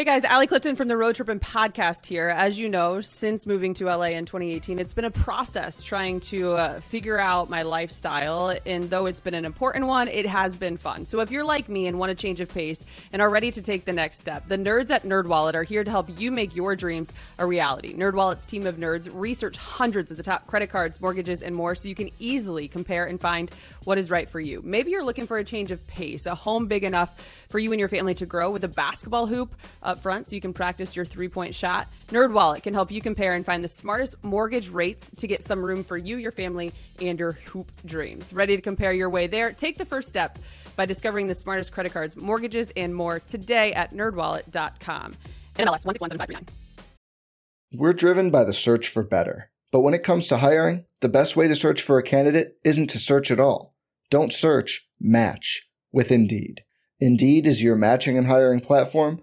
Hey guys, Allie Clifton from the Road Trippin' Podcast here. As you know, since moving to LA in 2018, it's been a process trying to uh, figure out my lifestyle. And though it's been an important one, it has been fun. So if you're like me and want a change of pace and are ready to take the next step, the nerds at NerdWallet are here to help you make your dreams a reality. NerdWallet's team of nerds research hundreds of the top credit cards, mortgages, and more so you can easily compare and find what is right for you. Maybe you're looking for a change of pace, a home big enough for you and your family to grow with a basketball hoop up front so you can practice your three point shot. NerdWallet can help you compare and find the smartest mortgage rates to get some room for you, your family, and your hoop dreams. Ready to compare your way there? Take the first step by discovering the smartest credit cards, mortgages, and more today at nerdwallet.com. NMLS 1617539. We're driven by the search for better. But when it comes to hiring, the best way to search for a candidate isn't to search at all. Don't search, match with Indeed. Indeed is your matching and hiring platform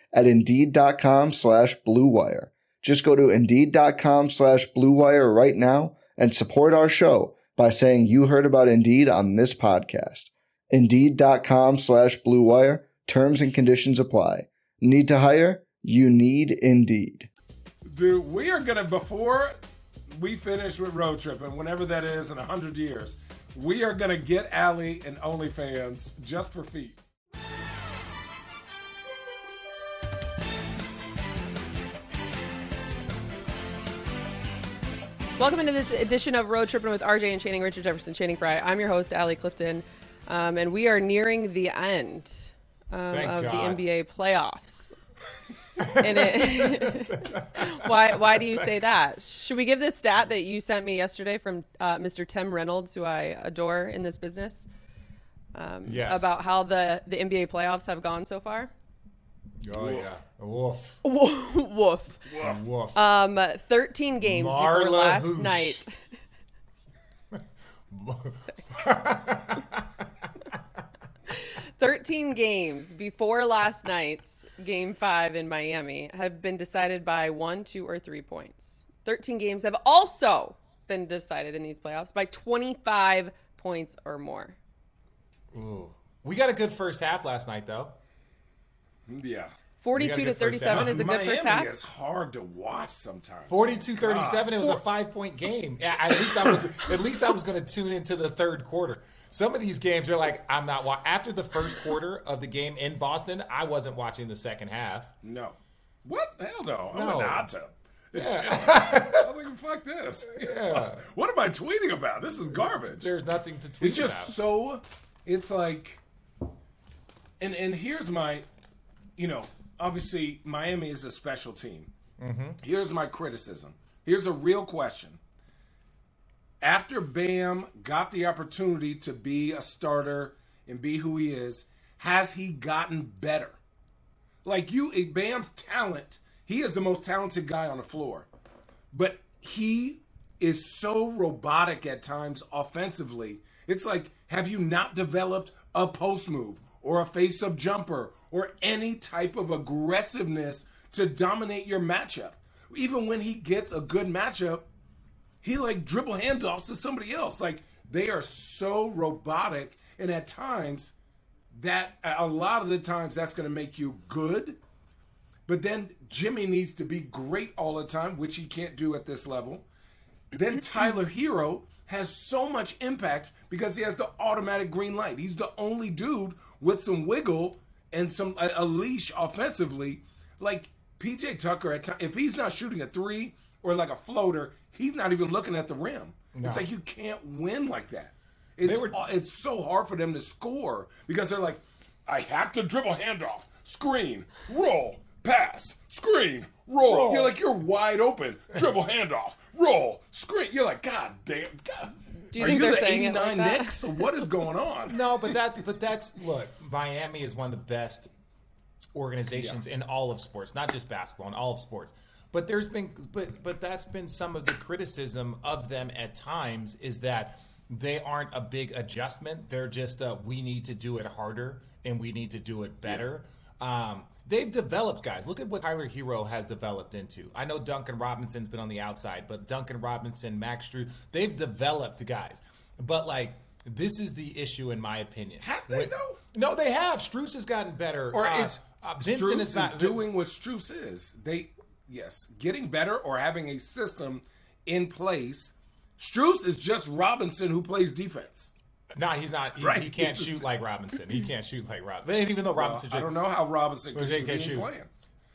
at Indeed.com slash BlueWire. Just go to Indeed.com slash BlueWire right now and support our show by saying you heard about Indeed on this podcast. Indeed.com slash BlueWire. Terms and conditions apply. Need to hire? You need Indeed. Dude, we are gonna before we finish with road trip and whenever that is in a hundred years, we are gonna get Allie and OnlyFans just for feet. Welcome into this edition of Road Trippin' with RJ and Channing Richard Jefferson Channing Frye. I'm your host, Allie Clifton, um, and we are nearing the end um, of God. the NBA playoffs. and it, why why do you say that? Should we give this stat that you sent me yesterday from uh, Mr. Tim Reynolds, who I adore in this business, um, Yes. about how the the NBA playoffs have gone so far? Oh yeah, woof, Woof. woof. Um, 13 games before last Hooch. night. 13 games before last night's game five in Miami have been decided by one, two, or three points. 13 games have also been decided in these playoffs by 25 points or more. Ooh. We got a good first half last night, though. Mm, yeah. 42 to good first half. 37 is a good Miami first half. is hard to watch sometimes. 42-37, it was a five-point game. Yeah, at least I was at least I was going to tune into the third quarter. Some of these games are like I'm not wa- after the first quarter of the game in Boston, I wasn't watching the second half. No. What? Hell no. I'm No. in the hot. I was like, fuck this. Yeah. What am I tweeting about? This is garbage. There's nothing to tweet It's just about. so. It's like, and and here's my, you know, obviously Miami is a special team. Mm-hmm. Here's my criticism. Here's a real question. After Bam got the opportunity to be a starter and be who he is, has he gotten better? Like you, Bam's talent, he is the most talented guy on the floor, but he is so robotic at times offensively. It's like, have you not developed a post move or a face up jumper or any type of aggressiveness to dominate your matchup? Even when he gets a good matchup, he like dribble handoffs to somebody else. Like they are so robotic, and at times, that a lot of the times that's going to make you good. But then Jimmy needs to be great all the time, which he can't do at this level. Then Tyler Herro has so much impact because he has the automatic green light. He's the only dude with some wiggle and some a, a leash offensively. Like PJ Tucker, at ti- if he's not shooting a three or like a floater, he's not even looking at the rim. It's like you can't win like that. It's were- it's so hard for them to score because they're like, I have to dribble handoff, screen, roll, pass, screen, roll. Roll. You're like you're wide open, dribble handoff, roll, screen. You're like, God damn, God. Do you Are think you they're the saying it like 89 that? Knicks? What is going on? No, but that's but that's look. Miami is one of the best organizations in all of sports, not just basketball, in all of sports. But there's been, but but that's been some of the criticism of them at times is that they aren't a big adjustment. They're just a, we need to do it harder and we need to do it better. Um, they've developed guys. Look at what Tyler Herro has developed into. I know Duncan Robinson's been on the outside, but Duncan Robinson, Max Strus, they've developed guys. But like this is the issue in my opinion. Have they, though? No, they have. Strus has gotten better. Or Uh, is uh, Strus is is, not doing what Strus is? They yes, getting better or having a system in place. Strus is just Robinson who plays defense. No, he's not. He, Right. he can't It's shoot like Robinson. He can't shoot like Robinson. Even though Robinson, I don't know how Robinson can shoot. can shoot. playing.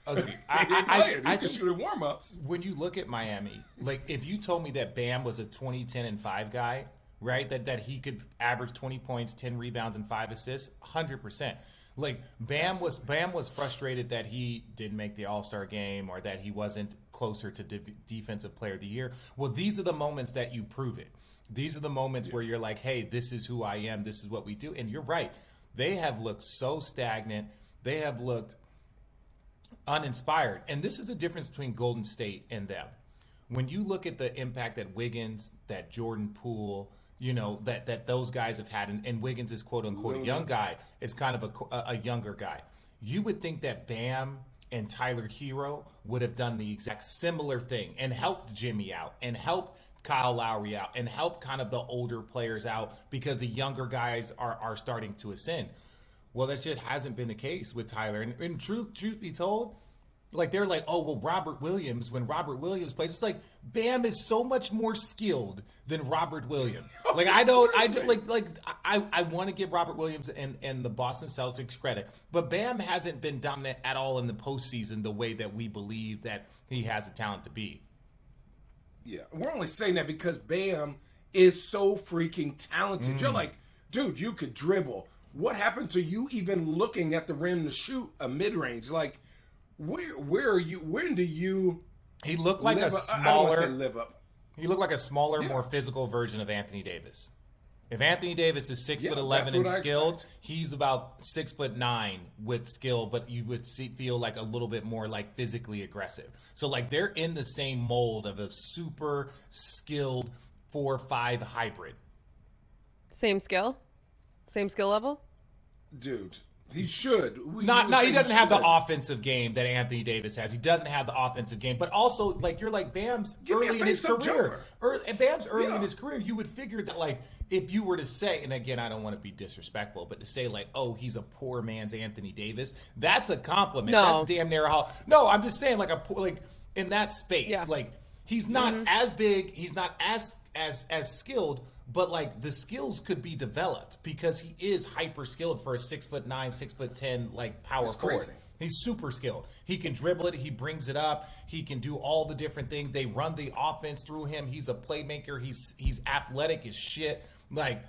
Okay. I, I, I, I can shoot in warm ups. when you look at Miami, like if you told me that Bam was a 20, 10, and 5 guy, right? That that he could average 20 points, 10 rebounds, and 5 assists, 100%. Like Bam was Bam was frustrated that he didn't make the All-Star game or that he wasn't closer to de- defensive player of the year. Well, these are the moments that you prove it. These are the moments where you're like, "Hey, this is who I am. This is what we do." And you're right. They have looked so stagnant. They have looked uninspired. And this is the difference between Golden State and them. When you look at the impact that Wiggins, that Jordan Poole, you know, that that those guys have had, and, and Wiggins is quote unquote a young guy, is kind of a, a, a younger guy. You would think that Bam and Tyler Herro would have done the exact similar thing and helped Jimmy out and helped Kyle Lowry out and help kind of the older players out because the younger guys are are starting to ascend. Well, that shit hasn't been the case with Tyler. And, and truth, truth be told, like they're like, oh well, Robert Williams. When Robert Williams plays, it's like Bam is so much more skilled than Robert Williams. Like I don't, I don't- like like I I want to give Robert Williams and and the Boston Celtics credit, but Bam hasn't been dominant at all in the postseason the way that we believe that he has the talent to be. Yeah, we're only saying that because Bam is so freaking talented. Mm. You're like, dude, you could dribble. What happened to you even looking at the rim to shoot a mid range? Like, where where are you? When do you He looked like a up- I don't say smaller. live up? He looked like a smaller, Yeah. more physical version of Anthony Davis. If Anthony Davis is six Yeah, foot eleven and skilled, he's about six foot nine with skill, but you would see, feel like a little bit more like physically aggressive. So like they're in the same mold of a super skilled four five hybrid. Same skill, same skill level. Dude, he should. We- Not, you no, would he doesn't have the offensive game that Anthony Davis has. He doesn't have the offensive game, but also like you're like Bam's Give early in his career. jumper. Early, and Bam's early Yeah. in his career, you would figure that like if you were to say, and again, I don't want to be disrespectful, but to say like, oh, he's a poor man's Anthony Davis, that's a compliment. No. That's damn near a hall. No, I'm just saying like a poor- like in that space, Yeah. like he's not mm-hmm. as big, he's not as as as skilled. But like the skills could be developed because he is hyper skilled for a six foot nine, six foot ten like power That's forward. crazy. He's super skilled. He can dribble it. He brings it up. He can do all the different things. They run the offense through him. He's a playmaker. He's he's athletic as shit. Like,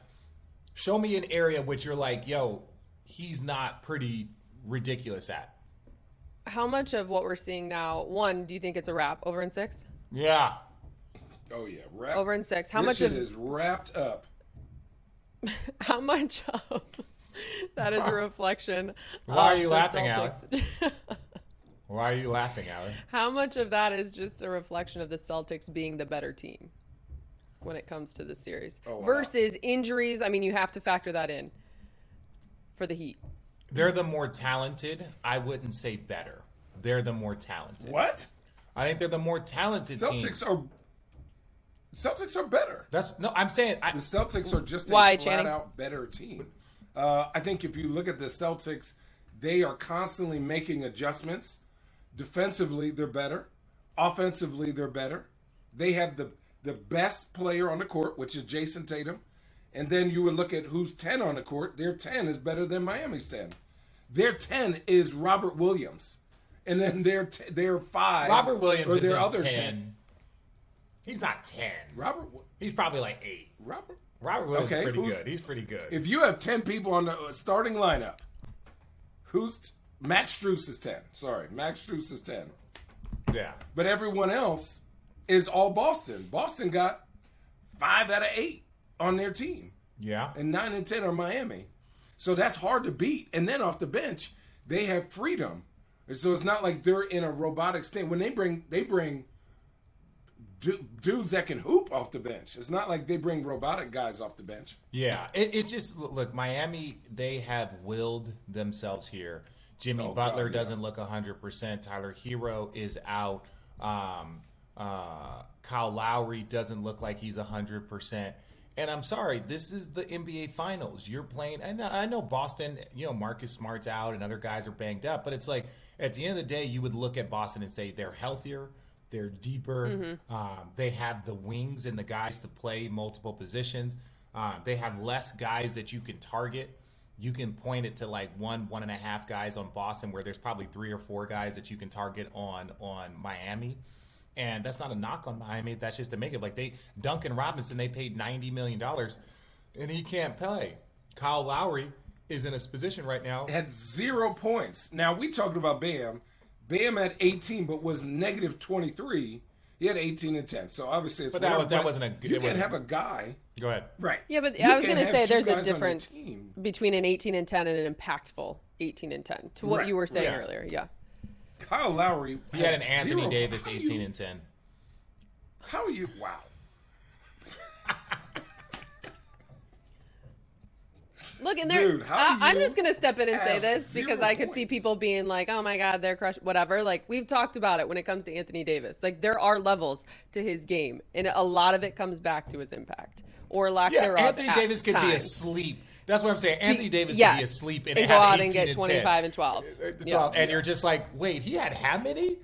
show me an area which you're like, yo, he's not pretty ridiculous at. How much of what we're seeing now? One, do you think it's a wrap? Over in six? Yeah. Oh yeah, wrap, Over in six. How this much shit of is wrapped up? how much of that is a reflection? Why are of you the laughing, Celtics? Why are you laughing, Alan? how much of that is just a reflection of the Celtics being the better team when it comes to the series Oh, wow. versus injuries? I mean, you have to factor that in for the Heat. They're the more talented. I wouldn't say better. They're the more talented. What? I think they're the more talented team. Celtics are Celtics are better. That's no. I'm saying I, The Celtics are just a flat Channing? out better team. Uh, I think if you look at the Celtics, they are constantly making adjustments. Defensively, they're better. Offensively, they're better. They have the the best player on the court, which is Jayson Tatum. And then you would look at who's 10 on the court. Their 10 is better than Miami's 10. Their 10 is Robert Williams. And then their t- their 5 Robert Williams or is their in other 10. 10. He's not ten. Robert He's probably like eight. Robert Robert Williams Okay, is pretty good. He's pretty good. If you have 10 people on the uh, starting lineup, who's t- Max Strus is 10. Sorry, Max Strus is 10. yeah. But everyone else is all Boston. Boston got 5 out of 8 on their team, Yeah. and 9 and 10 are Miami. So that's hard to beat. And then off the bench, they have freedom. So it's not like they're in a robotic state. When they bring they bring dudes that can hoop off the bench. It's not like they bring robotic guys off the bench. Yeah, it, it just look Miami. They have willed themselves here. Jimmy Oh, Butler God, doesn't look hundred percent. Tyler Herro is out. Um, uh, Kyle Lowry doesn't look like he's hundred percent. And I'm sorry, this is the NBA Finals. You're playing. And I know Boston. You know Marcus Smart's out, and other guys are banged up. But it's like at the end of the day, you would look at Boston and say they're healthier. They're deeper. Um, they have the wings and the guys to play multiple positions. Uh, they have less guys that you can target. You can point it to like one, one and a half guys on Boston, where there's probably three or four guys that you can target on on Miami. And that's not a knock on Miami. That's just to make it like they Duncan Robinson. They paid ninety million dollars, and he can't play. Kyle Lowry is in his position right now. Had zero points. Now we talked about Bam. Bam had 18, but was negative 23. He had 18 and 10. So obviously, it's But that was, that wasn't a- You can't have a guy, Go ahead. right? Yeah, but You I was going to say there's a guys on your difference between an 18 and 10 and an impactful 18 and 10 to what Right, you were saying right. earlier. Yeah. Kyle Lowry. He had an Anthony zero. Davis eighteen you- and ten. How are you? Wow. Look, and there, I, I'm just gonna step in and say this because I could see people being like, "Oh my God, they're crushed," whatever. Like we've talked about it when it comes to Anthony Davis. Like there are levels to his game, and a lot of it comes back to his impact or lack Yeah, thereof. Anthony Davis could be asleep. That's what I'm saying. Anthony Davis yes, could be asleep and, and go out and get 10. 25 and 12. Uh, Yeah. 12. And you're just like, wait, he had how many?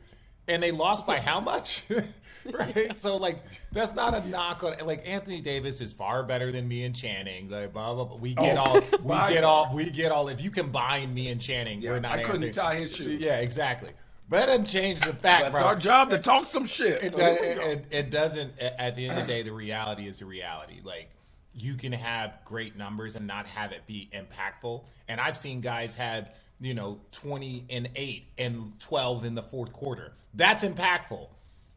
And they lost by how much? right? So like that's not a knock on like Anthony Davis is far better than me and Channing. Like blah blah. blah. We oh, get Oh, all we my get all we get all if you combine me and Channing, Yeah, we're not I couldn't Anthony. tie his shoes. Yeah, exactly. But that doesn't change the fact, That's bro. our job to talk some shit. It, So does, it, it, it doesn't. At the end of the day, the reality is the reality. Like you can have great numbers and not have it be impactful. And I've seen guys have you know twenty and eight and twelve in the fourth quarter. That's impactful.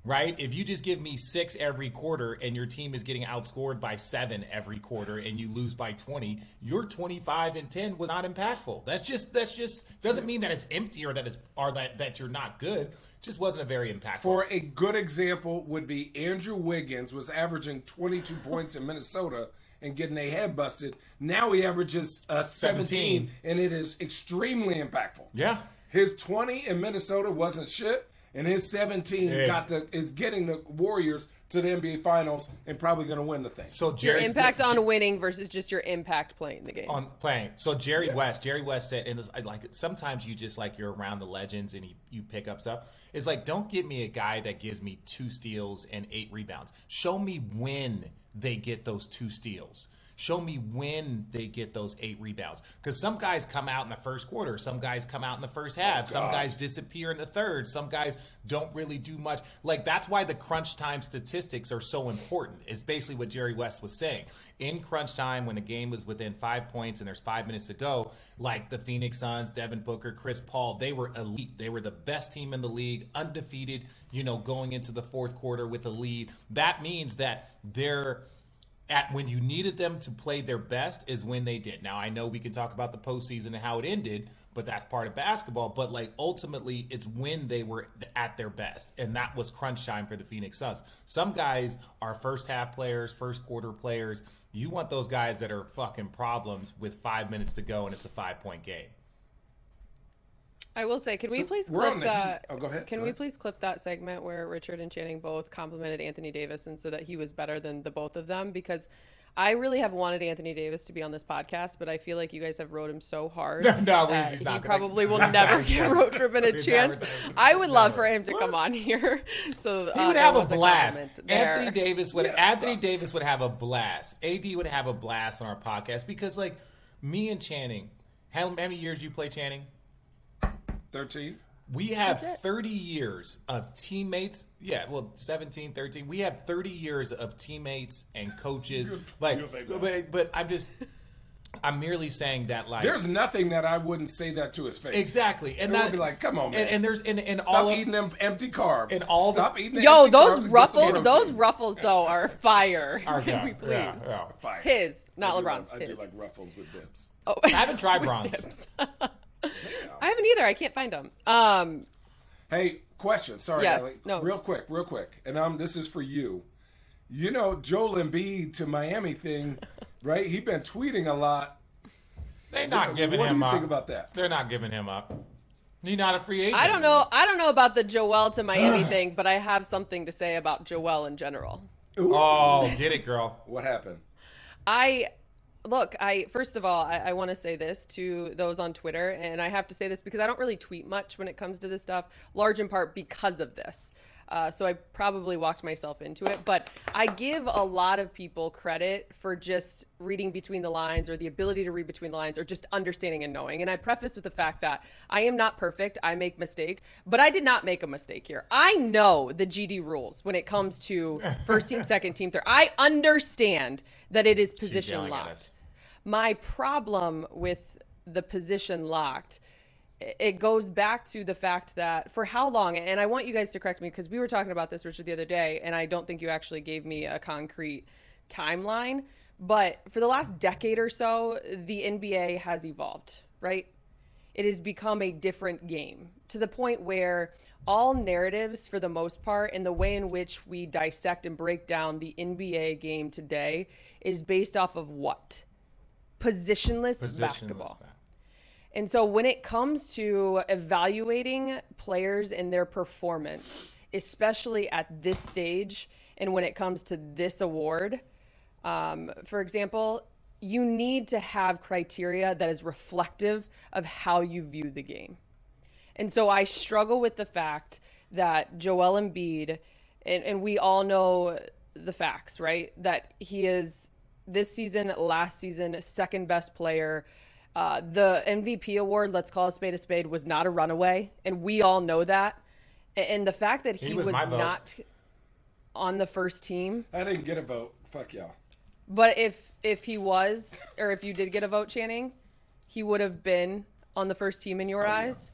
Right? If you just give me six every quarter and your team is getting outscored by seven every quarter and you lose by 20, your 25 and 10 was not impactful. That's just, that's just, doesn't mean that it's empty or that it's, or that, that you're not good. Just wasn't a very impactful. For a good example would be Andrew Wiggins was averaging 22 points in Minnesota and getting a head busted. Now he averages uh, 17, 17. and it is extremely impactful. yeah. His 20 in Minnesota wasn't shit, and his 17 Yes. got the is getting the Warriors to the NBA Finals and probably going to win the thing. So Your Jerry impact on winning versus just your impact playing the game. on playing. So Jerry West, Jerry West said, and it's, I like sometimes you just like you're around the legends and you, you pick up stuff. It's like don't give me a guy that gives me two steals and eight rebounds. Show me when they get those two steals. Show me when they get those eight rebounds. Because some guys come out in the first quarter, some guys come out in the first half, oh, some guys disappear in the third, some guys don't really do much. Like that's why the crunch time statistics are so important. It's basically what Jerry West was saying. In crunch time, when a game was within five points and there's five minutes to go, like the Phoenix Suns, Devin Booker, Chris Paul, they were elite. They were the best team in the league, undefeated, you know, going into the fourth quarter with a lead. That means that they're at when you needed them to play their best is when they did. Now I know we can talk about the postseason and how it ended, but that's part of basketball. But like ultimately, it's when they were at their best, and that was crunch time for the Phoenix Suns. Some guys are first half players, first quarter players. You want those guys that are fucking problems with five minutes to go and it's a five point game. I will say, can we So please we're on clip that? heat. Oh, go ahead, Can go we ahead. please clip that segment where Richard and Channing both complimented Anthony Davis and said that he was better than the both of them? Because I really have wanted Anthony Davis to be on this podcast, but I feel like you guys have rode him so hard. No, we- that he's he not gonna- probably will never give road tripping a chance. I would love for him to come on here. So He uh, would have a blast. there. Anthony Davis would Yeah, Anthony stop. Davis would have a blast. AD would have a blast on our podcast because like me and Channing, how many years you play Channing? 13. We have 30 years of teammates. Yeah, well, 17, 13. We have 30 years of teammates and coaches. Like, you're but, but I'm just, I'm merely saying that, like, There's nothing that I wouldn't say that to his face. exactly. And It would that be like, come on, man. And, and there's, and, and Stop all of, eating them empty carbs. and all the- Stop eating the Yo, empty those and ruffles, those ruffles though are fire. Our Can guy. we please? Yeah, yeah. Fire. His, not I LeBron's. like- I do like ruffles with dips. Oh. I haven't tried With bronze. dips. I haven't either. I can't find them. Um, Hey, question. Sorry, Yes, Allie. no. Real quick, real quick. And um, this is for you. You know, Joel Embiid to Miami thing, right? He been tweeting a lot. They're not What- giving what do him you up. think about that? They're not giving him up. He's not a free agent. I don't know. I don't know about the Joel to Miami thing, but I have something to say about Joel in general. Oh, get it, girl. What happened? I look. I first of all, I, I want to say this to those on Twitter, and I have to say this because I don't really tweet much when it comes to this stuff. Large in part because of this. Uh, so I probably walked myself into it, but I give a lot of people credit for just reading between the lines or the ability to read between the lines or just understanding and knowing. And I preface with the fact that I am not perfect. I make mistakes, but I did not make a mistake here. I know the GD rules when it comes to first team, second team, third. I understand that it is position locked. My problem with the position locked it goes back to the fact that for how long and i want you guys to correct me because we were talking about this richard the other day and i don't think you actually gave me a concrete timeline but for the last decade or so the nba has evolved right? It has become a different game to the point where all narratives for the most part and the way in which we dissect and break down the nba game today is based off of what positionless, Positionless basketball back. and so when it comes to evaluating players and their performance, especially at this stage, and when it comes to this award, um, for example, you need to have criteria that is reflective of how you view the game. And so I struggle with the fact that Joel Embiid, and, and we all know the facts, right? That he is this season, last season, second best player. Uh, the MVP award, let's call a spade a spade, was not a runaway, and we all know that. And the fact that he, He was was, my vote. not on the first team, I didn't get a vote. Fuck y'all. but if if he was, or if you did get a vote, Channing, he would have been on the first team in your eyes.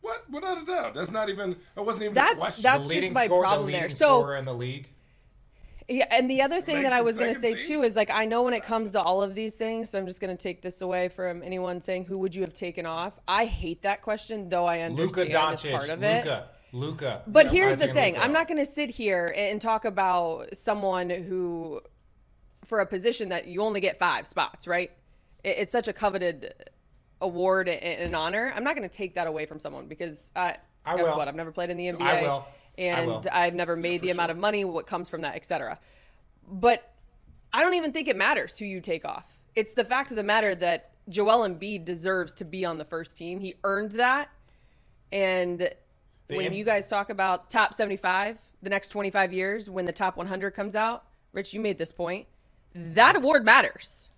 What? Without a doubt. That's not even. That wasn't even That's- a question. that's- the just my score, problem the there. leading So- scorer in the league. Yeah, and the other thing that I was going to say team? too is like I know when it comes to all of these things, so I'm just going to take this away from anyone saying who would you have taken off. I hate that question, though I understand it's Doncic. part of it. Luka. Luka. But Yeah, here's the thing: Luka. I'm not going to sit here and talk about someone who, for a position that you only get five spots, right? It's such a coveted award and an honor. I'm not going to take that away from someone because uh, I guess will. what? I've never played in the NBA, I will. I and. I've never made the amount of money what comes from that, etc. But I don't even think it matters who you take off. It's the fact of the matter that Joel Embiid deserves to be on the first team. He earned that. And when M- you guys talk about top 75, the next 25 years, when the top 100 comes out, Rich, you made this point. That award matters.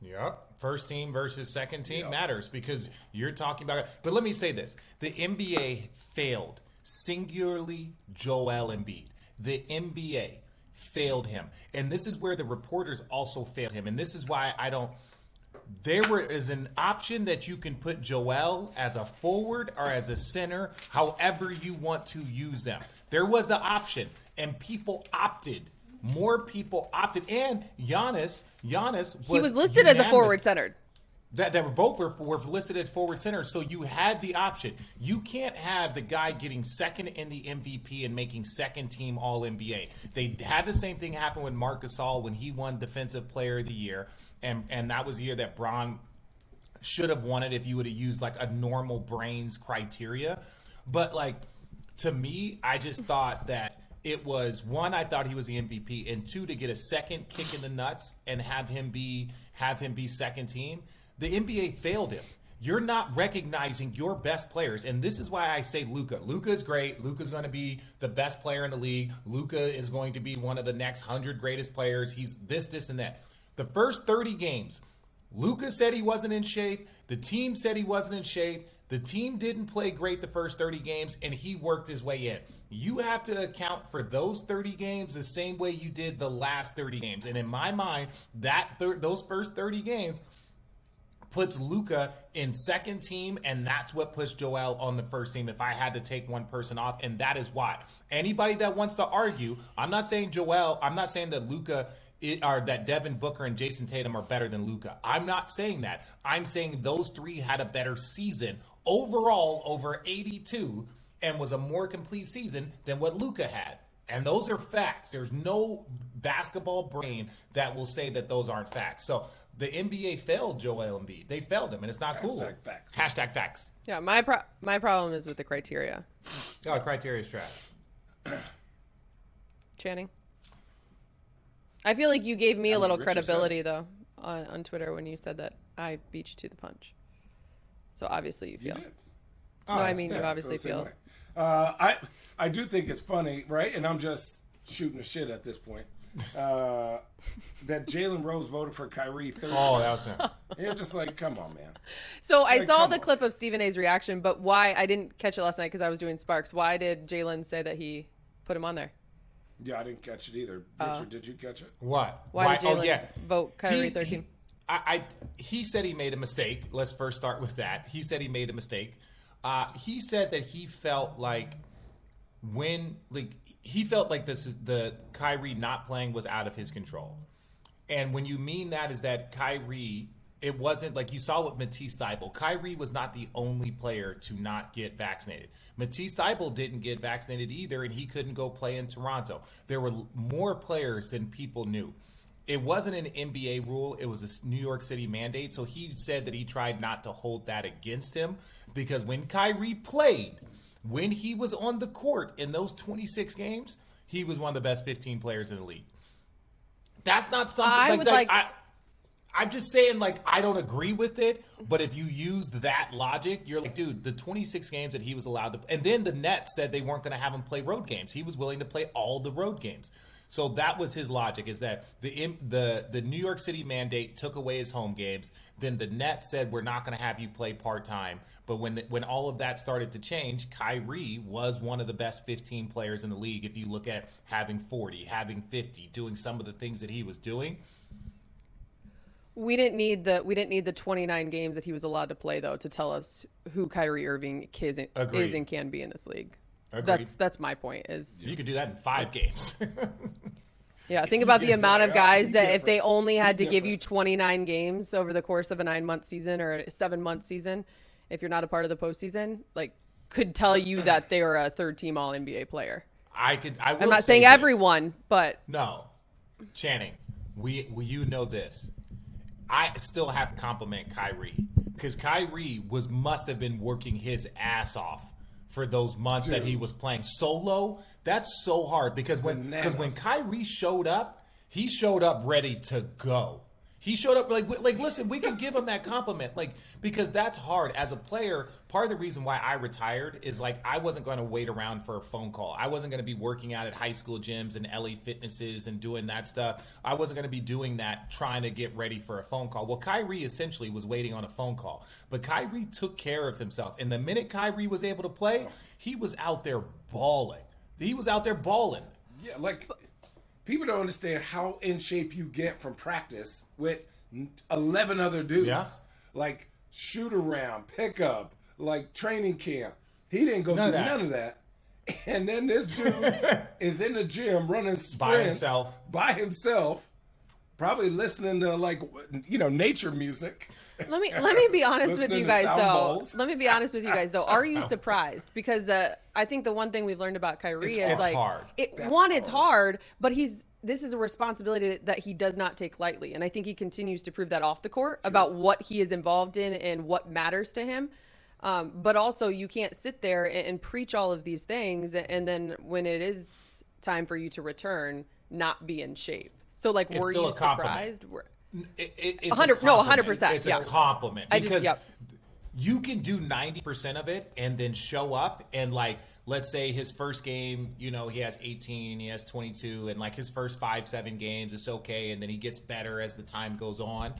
Yep. First team versus second team matters because you're talking about. it. But let me say this: the NBA failed singularly Joel Embiid. The NBA failed him, and this is where the reporters also failed him. And this is why I don't. There were, is an option that you can put Joel as a forward or as a center, however you want to use them. There was the option, and people opted. More people opted, and Giannis, Giannis was He was listed as a forward centered. That, that were both were, were listed forward center, so you had the option. You can't have the guy getting second in the MVP and making second team All NBA. They had the same thing happen with Marc Gasol when he won Defensive Player of the Year, and and that was the year that Braun should have won it if you would have used like a normal brains criteria. But like to me, I just thought that it was one, I thought he was the MVP, and two, to get a second kick in the nuts and have him be have him be second team. The NBA failed him. You're not recognizing your best players, and this is why I say Luka. Luka is great. Luka's going to be the best player in the league. Luka is going to be one of the next hundred greatest players. He's this, this, and that. The first 30 games, Luka said he wasn't in shape. The team said he wasn't in shape. The team didn't play great the first 30 games, and he worked his way in. You have to account for those 30 games the same way you did the last 30 games. And in my mind, that thir- those first 30 games puts Luka in second team, and that's what puts Joel on the first team. If I had to take one person off, and that is why anybody that wants to argue, I'm not saying Joel, I'm not saying that Luka are that Devin Booker and Jayson Tatum are better than Luka. I'm not saying that. I'm saying those three had a better season overall over 82 and was a more complete season than what Luka had. And those are facts. There's no basketball brain that will say that those aren't facts. So the NBA failed Joel Embiid. They failed him, and it's not cool. Hashtag facts. Hashtag facts. Yeah, my pro- my problem is with the criteria. Oh, criteria is trash. Channing. I feel like you gave me a mean, little Richard said credibility though on, on Twitter when you said that I beat you to the punch. So obviously you feel. did. no, I mean Yeah, you obviously the same feel. Uh, I I do think it's funny, right? And I'm just shooting the shit at this point. Uh, that Jalen Rose voted for Kyrie 13. Oh, that was him. You're just like, come on, man. So I saw the on. clip of Stephen A's reaction, but why I didn't catch it last night because I was doing Sparks. Why did Jalen say that he put him on there? Yeah, I didn't catch it either. Richard, did you catch it? What? Why, did Jalen oh, yeah. vote Kyrie He- 13? he- I, I he said he made a mistake. Let's first start with that. He said he made a mistake. Uh, he said that he felt like when like he felt like this is the Kyrie not playing was out of his control. And when you mean that is that Kyrie, it wasn't like you saw with Matisse Thybulle. Kyrie was not the only player to not get vaccinated. Matisse Thybulle didn't get vaccinated either, and he couldn't go play in Toronto. There were more players than people knew. It wasn't an NBA rule; it was a New York City mandate. So he said that he tried not to hold that against him because when Kyrie played, when he was on the court in those 26 games, he was one of the best 15 players in the league. That's not something I like, would like, like- I, I'm just saying, like, I don't agree with it, but if you use that logic, you're like, dude, the 26 games that he was allowed to, and then the Nets said they weren't going to have him play road games. He was willing to play all the road games. So that was his logic: is that the the the New York City mandate took away his home games. Then the Nets said we're not going to have you play part time. But when the, when all of that started to change, Kyrie was one of the best 15 players in the league. If you look at having 40, having 50, doing some of the things that he was doing, We didn't need the we didn't need the 29 games that he was allowed to play though to tell us who Kyrie Irving is, is and can be in this league. Agreed. That's that's my point. Is you could do that in five games. yeah, think about the amount of guys that if they only had to give you 29 games over the course of a nine month season or a seven month season, if you're not a part of the postseason, like could tell you that they are a third team All NBA player. I could. I I'm not say saying this. everyone, but No, Channing, we, we you know this. I still have to compliment Kyrie because Kyrie was must have been working his ass off for those months that he was playing solo. That's so hard because when because when Kyrie showed up, he showed up ready to go. He showed up like like listen, we can give him that compliment like because that's hard as a player. Part of the reason why I retired is like I wasn't going to wait around for a phone call. I wasn't going to be working out at high school gyms and LA Fitnesses and doing that stuff. I wasn't going to be doing that trying to get ready for a phone call. Well, Kyrie essentially was waiting on a phone call, but Kyrie took care of himself. And the minute Kyrie was able to play, he was out there balling. He was out there balling. Yeah, like people don't understand how in shape you get from practice with 11 other dudes. Yeah. Like shoot around, pickup, like training camp. He didn't go None through of none of that. And then this dude is in the gym running sprints by himself. by himself, probably listening to like you know nature music. Let me let me be honest with you guys though. bowls. Let me be honest with you guys though. Are you surprised? Because uh, I think the one thing we've learned about Kyrie It's is hard. It's like hard. it That's one it's hard. hard, but he's this is a responsibility that he does not take lightly, and I think he continues to prove that off the court about what he is involved in and what matters to him. Um, but also, you can't sit there and, and preach all of these things, and then when it is time for you to return, not be in shape. So, like, It's were still you a surprised? Were- It, it, it's 100, a no, hundred percent. It's yeah. a compliment I just- because yep. you can do ninety percent of it and then show up and like let's say his first game, you know, he has eighteen, he has twenty two, and like his first five seven games, it's okay, and then he gets better as the time goes on.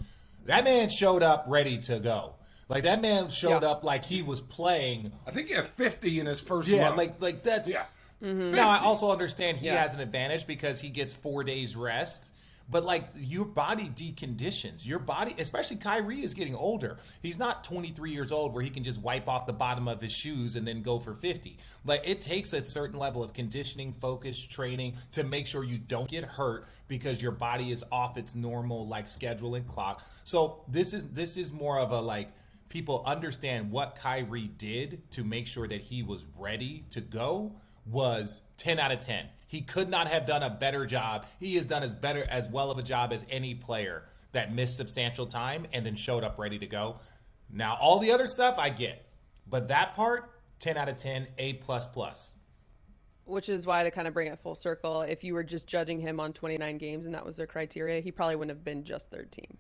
That man showed up ready to go. Like that man showed Yeah. up like he was playing. I think he had 50 in his first Yeah, month. like like that's. Yeah. Mm-hmm. Now I also understand he Yeah. has an advantage because he gets four days rest. but like your body deconditions. Your body, especially Kyrie, is getting older. He's not 23 years old where he can just wipe off the bottom of his shoes and then go for 50. Like it takes a certain level of conditioning, focus, training to make sure you don't get hurt because your body is off its normal like schedule and clock. So this is this is more of a like people understand what Kyrie did to make sure that he was ready to go was 10 out of 10. He could not have done a better job. He has done as better as well of a job as any player that missed substantial time and then showed up ready to go. Now, all the other stuff I get, but that part, 10 out of 10, A plus plus. Which is why to kind of bring it full circle, if you were just judging him on 29 games and that was their criteria, he probably wouldn't have been just third team.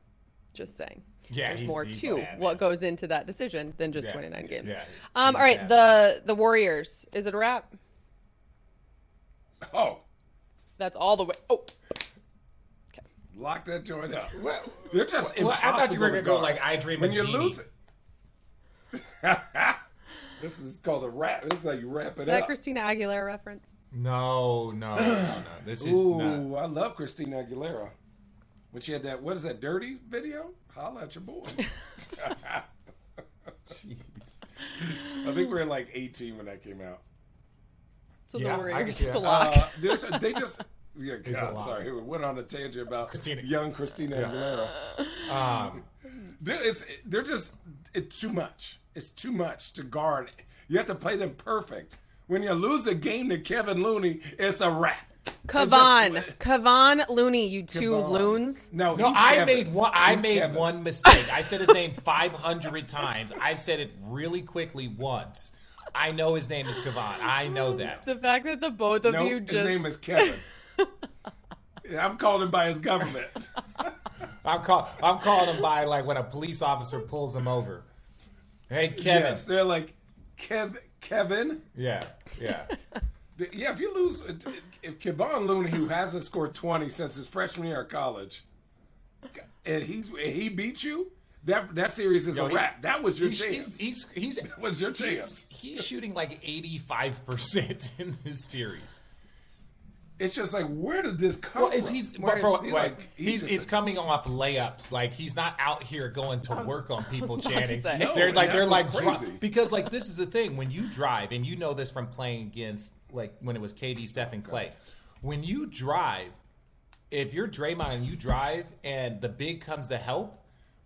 Just saying. Yeah, there's he's- more he's to bad, what goes into that decision than just Yeah, 29 games. yeah, um, all right, bad. the the Warriors. Is it a wrap? Oh, That's all the way. Oh, Okay. lock that joint up. You're just Well, impossible I thought you were gonna go guard. like I dream when of you Genie. lose it. this is called a wrap. This is how you wrap it that up. That Christina Aguilera reference. No, no, no, no. This is Ooh, not. I love Christina Aguilera. When she had that, what is that, dirty video? Holla at your boy. Jeez. I think we were in like 18 when that came out. So Yeah, the Warriors. It's a that. lock. Uh, this, they just, yeah, a God, lot. sorry, we went on a tangent about Christina. young Christina Aguilera. Um, Dude, it's they're just it's too much. It's too much to guard. You have to play them perfect. When you lose a game to Kevin Looney, it's a wrap. It's Kevon, just- Kevon Looney, you two Kevon. loons. No, No, I Kevin. made one. I He's made Kevin. one mistake. I said his name 500 times. I said it really quickly once. I know his name is Kevon. I know that. The fact that the both of No, you his name is Kevin. I'm calling him by his government. I'm call, I'm calling him by like when a police officer pulls him over. Hey, Kevin. Yes, they're like Kev, Kevin. Yeah, yeah. Yeah, if you lose, if Kevon Looney, who hasn't scored 20 since his freshman year of college, and he's he beat you, that that series is Yo, a he- wrap. That was your He's, chance. he's, he's, he's, that was your chance. he's, he's shooting like 85% in this series. It's just like, where did this come Well, it's, from? he's, bro, is- bro, He's right. like- he's he's, just he's a- coming off layups. Like he's not out here going to work on people about to chanting. No, they're like they're like what's dri- crazy. because like this is the thing when you drive and you know this from playing against like when it was KD, Steph, and Clay. When you drive, if you're Draymond and you drive and the big comes to help,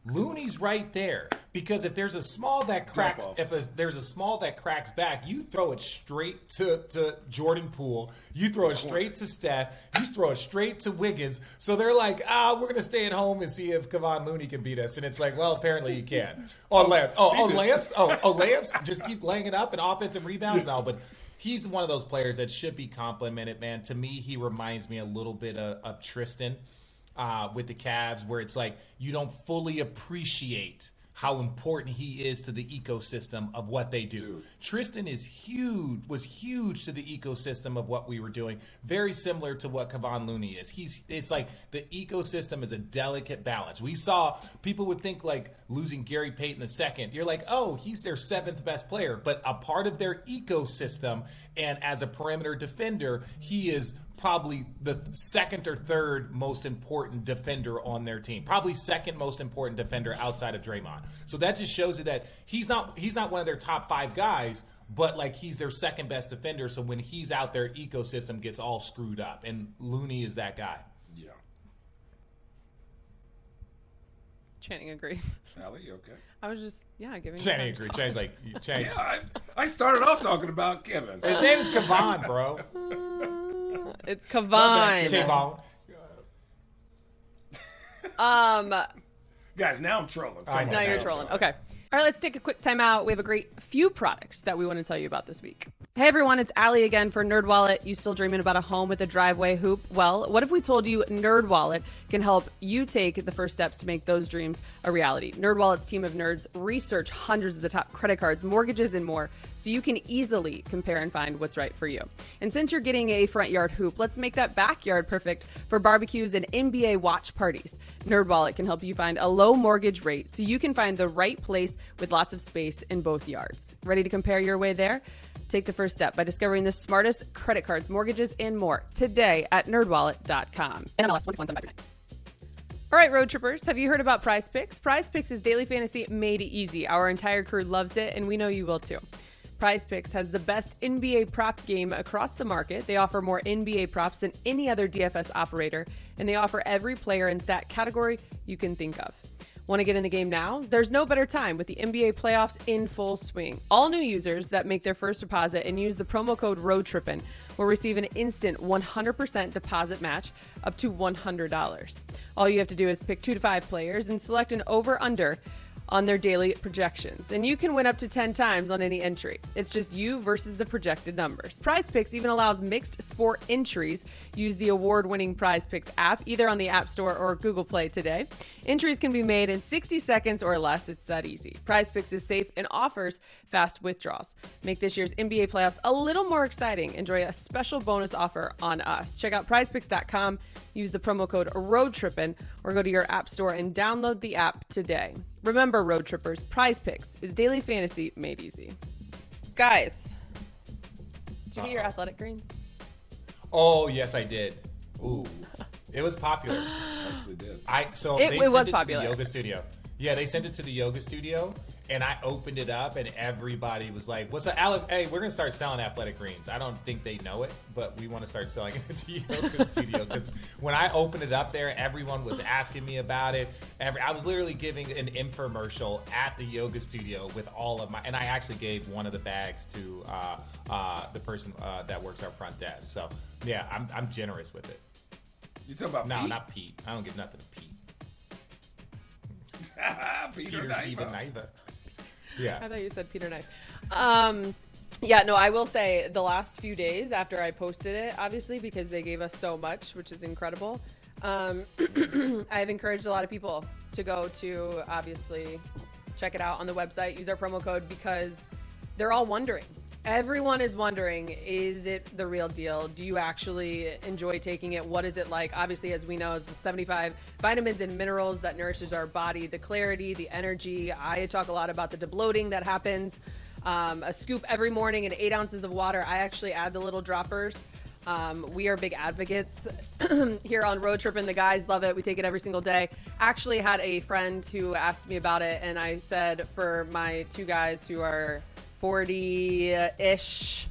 Looney's right there because if there's a small that cracks, if a, there's a small that cracks back, you throw it straight to, to Jordan Poole. You throw it straight to Steph. You throw it straight to Wiggins. So they're like, ah, we're gonna stay at home and see if Kevon Looney can beat us. And it's like, well, apparently you can. On lamps. Oh, on lamps. Oh, oh, lamps. Just keep laying it up and offensive rebounds now. But he's one of those players that should be complimented, man. To me, he reminds me a little bit of, of Tristan uh, with the Cavs, where it's like you don't fully appreciate how important he is to the ecosystem of what they do. Tristan is huge, was huge to the ecosystem of what we were doing. Very similar to what Kevon Looney is. He's it's like the ecosystem is a delicate balance. We saw people would think like losing Gary Payton the second. You're like, oh, he's their seventh best player, but a part of their ecosystem. And as a perimeter defender, he is probably the second or third most important defender on their team. Probably second most important defender outside of Draymond. So that just shows you that he's not he's not one of their top 5 guys, but like he's their second best defender, so when he's out their ecosystem gets all screwed up and Looney is that guy. yeah. Channing agrees. Allie, you okay? I was just yeah giving. him Channing time to agree. talk. Channing's like Channing. Yeah, I, I started off talking about Kevin. His name is Kevon, bro. It's bad, Kevon. Um, Guys, now I'm trolling. Come I on, know. now now you're I'm trolling. Okay. All right, let's take a quick time out. We have a great few products that we want to tell you about this week. Hey everyone, it's Allie again for NerdWallet. You still dreaming about a home with a driveway hoop? Well, what if we told you NerdWallet can help you take the first steps to make those dreams a reality? NerdWallet's team of nerds research hundreds of the top credit cards, mortgages, and more, so you can easily compare and find what's right for you. And since you're getting a front yard hoop, let's make that backyard perfect for barbecues and NBA watch parties. NerdWallet can help you find a low mortgage rate so you can find the right place with lots of space in both yards. Ready to compare your way there? Take the first step by discovering the smartest credit cards, mortgages, and more today at nerdwallet.com. NMLS 11759. All right, road trippers, have you heard about Prize Picks? Prize Picks is daily fantasy made easy. Our entire crew loves it, and we know you will too. Prize Picks has the best NBA prop game across the market. They offer more NBA props than any other DFS operator, and they offer every player and stat category you can think of. Want to get in the game now? There's no better time with the NBA playoffs in full swing. All new users that make their first deposit and use the promo code ROADTRIPPIN will receive an instant 100% deposit match up to $100. All you have to do is pick two to five players and select an over under on their daily projections. And you can win up to 10 times on any entry. It's just you versus the projected numbers. Prize Picks even allows mixed sport entries. Use the award winning Prize Picks app either on the App Store or Google Play today. Entries can be made in 60 seconds or less. It's that easy. Prize Picks is safe and offers fast withdrawals. Make this year's NBA playoffs a little more exciting. Enjoy a special bonus offer on us. Check out prizepicks.com, use the promo code ROADTRIPPIN, or go to your App Store and download the app today. Remember, road trippers, prize picks is daily fantasy made easy. Guys, did you get your athletic greens? Oh yes, I did. Ooh, it was popular. I actually did. I so It- they it sent was it popular. to the yoga studio. Yeah, they sent it to the yoga studio, and I opened it up, and everybody was like, "What's up, Alec? Hey, we're gonna start selling athletic greens." I don't think they know it, but we want to start selling it at the yoga studio because when I opened it up there, everyone was asking me about it. Every I was literally giving an infomercial at the yoga studio with all of my, and I actually gave one of the bags to uh, uh, the person uh, that works our front desk. So yeah, I'm I'm generous with it. You talking about No, Pete? not Pete. I don't give nothing to Pete. Peter Peter Knight. Steven Naiva. I thought you said Peter Knife. Um, yeah, no, I will say the last few days after I posted it, obviously because they gave us so much, which is incredible. Um, I've encouraged a lot of people to go to obviously check it out on the website, use our promo code because they're all wondering. Everyone is wondering, is it the real deal? Do you actually enjoy taking it? What is it like? Obviously, as we know, it's the 75 vitamins and minerals that nourishes our body, the clarity, the energy. I talk a lot about the debloating that happens. Um, a scoop every morning and eight ounces of water. I actually add the little droppers. Um, we are big advocates here on Road Trip, and the guys love it. We take it every single day. Actually, had a friend who asked me about it, and I said for my two guys who are 40 ish,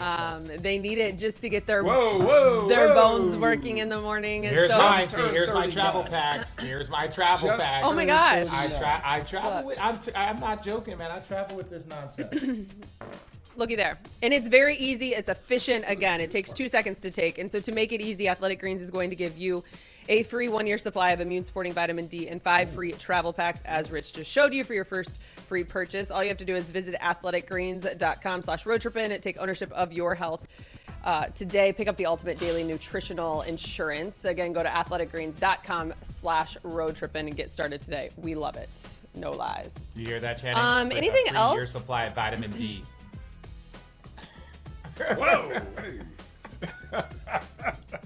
um, they need it just to get their Whoa, whoa, their whoa. bones working in the morning. And Here's so, mine. Turn See, here's my travel guys. packs. Here's my travel Just packs. Oh my gosh. I, tra- I travel Look. with. I'm, t- I'm not joking, man. I travel with this nonsense. Looky there. And it's very easy. It's efficient. Again, it takes two seconds to take. And so to make it easy, Athletic Greens is going to give you a free one year supply of immune supporting vitamin D and five free travel packs, as Rich just showed you for your first free purchase. All you have to do is visit athleticgreens.com slash roadtrippin. Take ownership of your health. Uh, today, pick up the ultimate daily nutritional insurance. Again, go to athleticgreens.com slash roadtrippin and get started today. We love it. No lies. You hear that, Channing? Um, For a anything free Year supply of vitamin D. Whoa.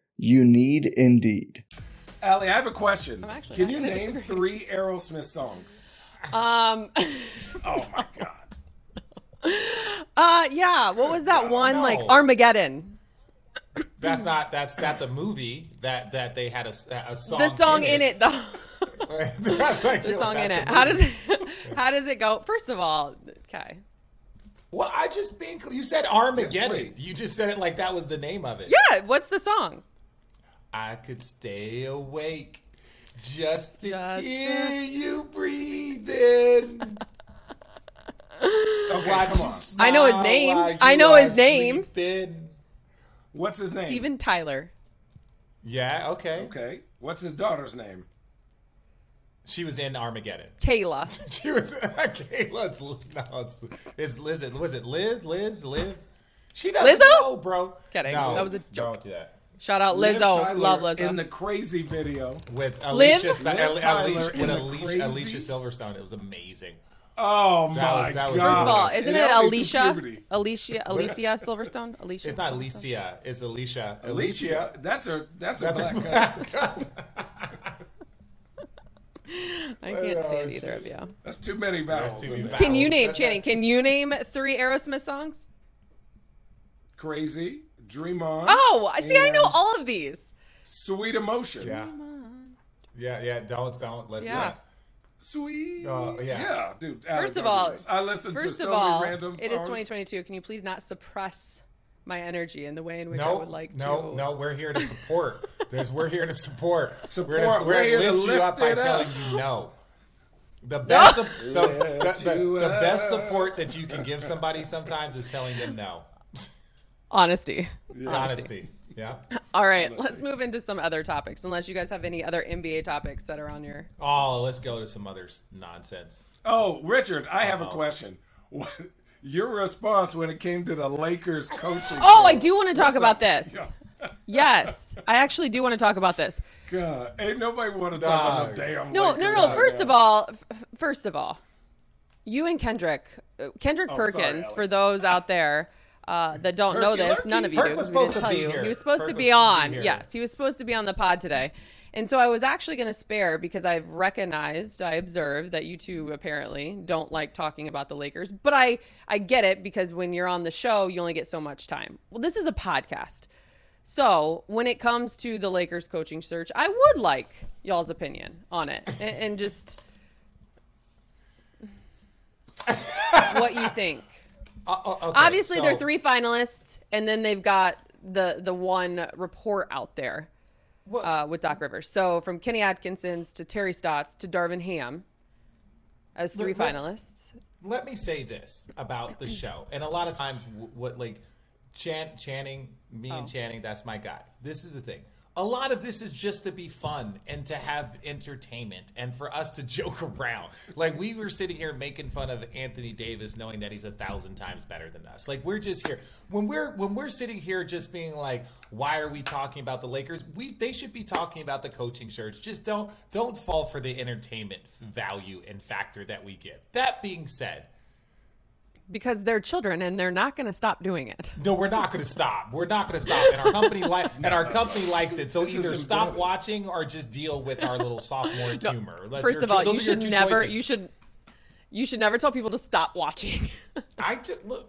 You need Indeed. Allie, I have a question. I'm actually Can not you name disagree. three Aerosmith songs? Um, Oh my god. uh, yeah. What was that one? Like. Armageddon. That's not. That's that's a movie that that they had a song. The song in it, though. That's like, the song in that's it. How does it? How does it go? First of all, okay. Well, I just think You said Armageddon. You just said it like that was the name of it. Yeah. What's the song? I could stay awake Just to Just hear to- you breathing. Okay, come on. I know his name. I know his name. sleeping. What's his name? Steven Tyler. Yeah, okay. Okay. What's his daughter's name? She was in Armageddon. Kayla. She was okay. Let's no, it's, it's Liz. Was it Liz? Liz? Liv? She doesn't Lizzo? know, bro. Kidding. No, That was a joke. Don't do that. Shout out Liv Lizzo. Tyler Love Lizzo. In the crazy video. With Liv? Alicia, Sti- Liv Tyler Alicia, with Alicia, crazy- Alicia Silverstone. It was amazing. Oh my was- that was- god! First of all, isn't It it helped me through Alicia? Alicia Alicia Silverstone? Alicia. It's not Alicia. It's Alicia. Alicia, that's her. That's her That's black a cousin. I can't stand oh, either of you. That's too many vowels. too many there. Can you name That- Channing? Can you name three Aerosmith songs? Crazy, dream on. Oh, I see, I know all of these. Sweet emotion. Yeah. Yeah, yeah. Don't, don't. Let's Yeah. yeah. Sweet. Oh, yeah. Yeah, dude. First of all, this. I listen to First so of all, many random it songs. is 2022. Can you please not suppress my energy in the way in which I would like no, to? no. No, we're here to support. There's, we're here to support. We're, Support. to, We're we're here to to lift you up by it telling you no. The best, sup- the, the, the, the best support that you can give somebody sometimes is telling them no. Honesty. Honesty. Yeah. All right, let's move into some other topics. Unless you guys have any other NBA topics that are on your. Oh, let's go to some other nonsense. Oh, Richard, I have a question. What, your response when it came to the Lakers coaching? Oh, I do want to talk What's about up? this. Yes, I actually do want to talk about this. God, ain't nobody want to talk about Dog. the damn. No, no, Lakers no. right First of all, f- f- first of all, you and Kendrick, uh, Kendrick Oh, Perkins, Alex. for those out there uh, that don't know this, none of you Perk do. was 'cause we didn't supposed to tell be you. here. He was supposed to be to be on. yes, he was supposed to be on the pod today. And so I was actually going to spare because I've recognized, I observed that you two apparently don't like talking about the Lakers, but I I get it because when you're on the show, you only get so much time. Well, this is a podcast. So, when it comes to the Lakers coaching search, I would like y'all's opinion on it and, and just what you think. Uh, uh, okay, Obviously, so- they're three finalists, and then they've got the the one report out there uh, with Doc Rivers. So, from Kenny Atkinson's to Terry Stotts to Darvin Ham as three let- finalists. let me say this about the show, and a lot of times, what like Chan, Channing, me Oh. and Channing, that's my guy. This is the thing. A lot of this is just to be fun and to have entertainment and for us to joke around. Like we were sitting here making fun of Anthony Davis, knowing that he's a thousand times better than us. Like we're just here when we're when we're sitting here just being like, why are we talking about the Lakers? We they should be talking about the coaching search. Just don't don't fall for the entertainment value and factor that we give. That being said, Because they're children and they're not going to stop doing it. no, we're not going to stop. We're not going to stop, and our company like and our company likes it. So This either stop embedded. watching or just deal with our little sophomore humor. Let First of all, those you are your should two never choices. you should you should never tell people to stop watching. I just look.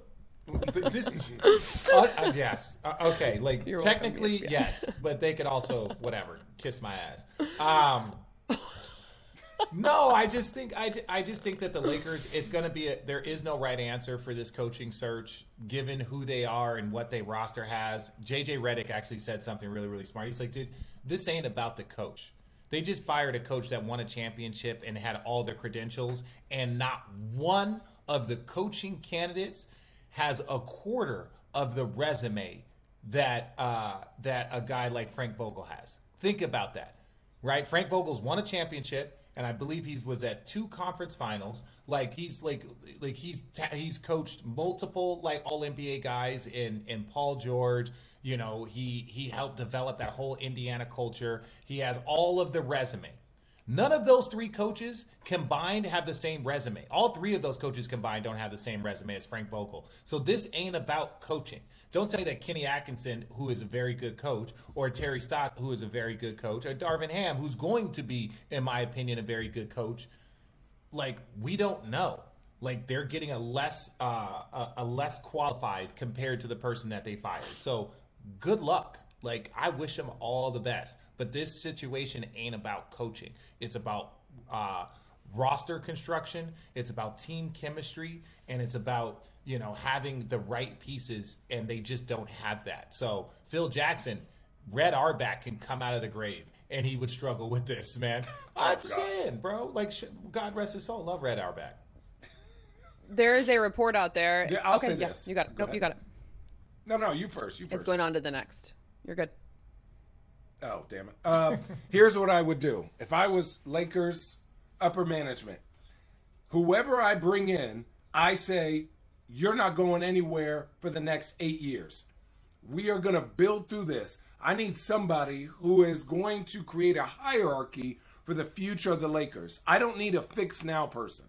This is uh, uh, yes uh, okay. Like You're welcome, technically ESPN. yes, but they could also whatever kiss my ass. Um, no, I just think I, I just think that the Lakers. It's going to be a, there is no right answer for this coaching search given who they are and what they roster has. JJ Redick actually said something really really smart. He's like, dude, this ain't about the coach. They just fired a coach that won a championship and had all the credentials, and not one of the coaching candidates has a quarter of the resume that uh, that a guy like Frank Vogel has. Think about that, right? Frank Vogel's won a championship, and I believe he was at two conference finals. Like he's like like he's he's coached multiple like All NBA guys in in Paul George. You know he he helped develop that whole Indiana culture. He has all of the resume. None of those three coaches combined have the same resume. All three of those coaches combined don't have the same resume as Frank Vogel. So this ain't about coaching. Don't me that Kenny Atkinson, who is a very good coach, or Terry Stott, who is a very good coach, or Darvin Ham, who's going to be, in my opinion, a very good coach. Like we don't know. Like they're getting a less uh, a, a less qualified compared to the person that they fired. So good luck. Like I wish them all the best. But this situation ain't about coaching. It's about uh, roster construction. It's about team chemistry, and it's about you know having the right pieces, and they just don't have that. So Phil Jackson, Red Auerbach can come out of the grave and he would struggle with this, man. I'm saying, bro, like God rest his soul, love Red Auerbach. There is a report out there. Yeah, I'll okay, say yeah, this. you got it. Go Nope, you got it. No, no, you first. You first. It's going on to the next. You're good. Oh, damn it. Uh, here's what I would do. If I was Lakers upper management, whoever I bring in, I say, you're not going anywhere for the next eight years. We are going to build through this. I need somebody who is going to create a hierarchy for the future of the Lakers. I don't need a fix now person.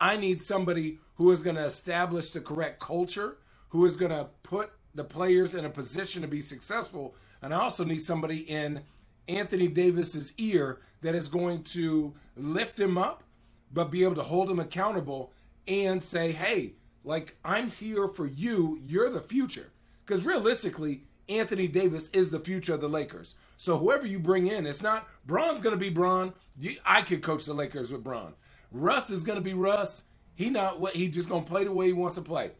I need somebody who is going to establish the correct culture, who is going to put the players in a position to be successful. And I also need somebody in Anthony Davis's ear that is going to lift him up, but be able to hold him accountable and say, hey, like, I'm here for you. You're the future. Because realistically, Anthony Davis is the future of the Lakers. So whoever you bring in, it's not Bron's going to be Bron. You, I could coach the Lakers with Bron. Russ is going to be Russ. He not what he just going to play the way he wants to play,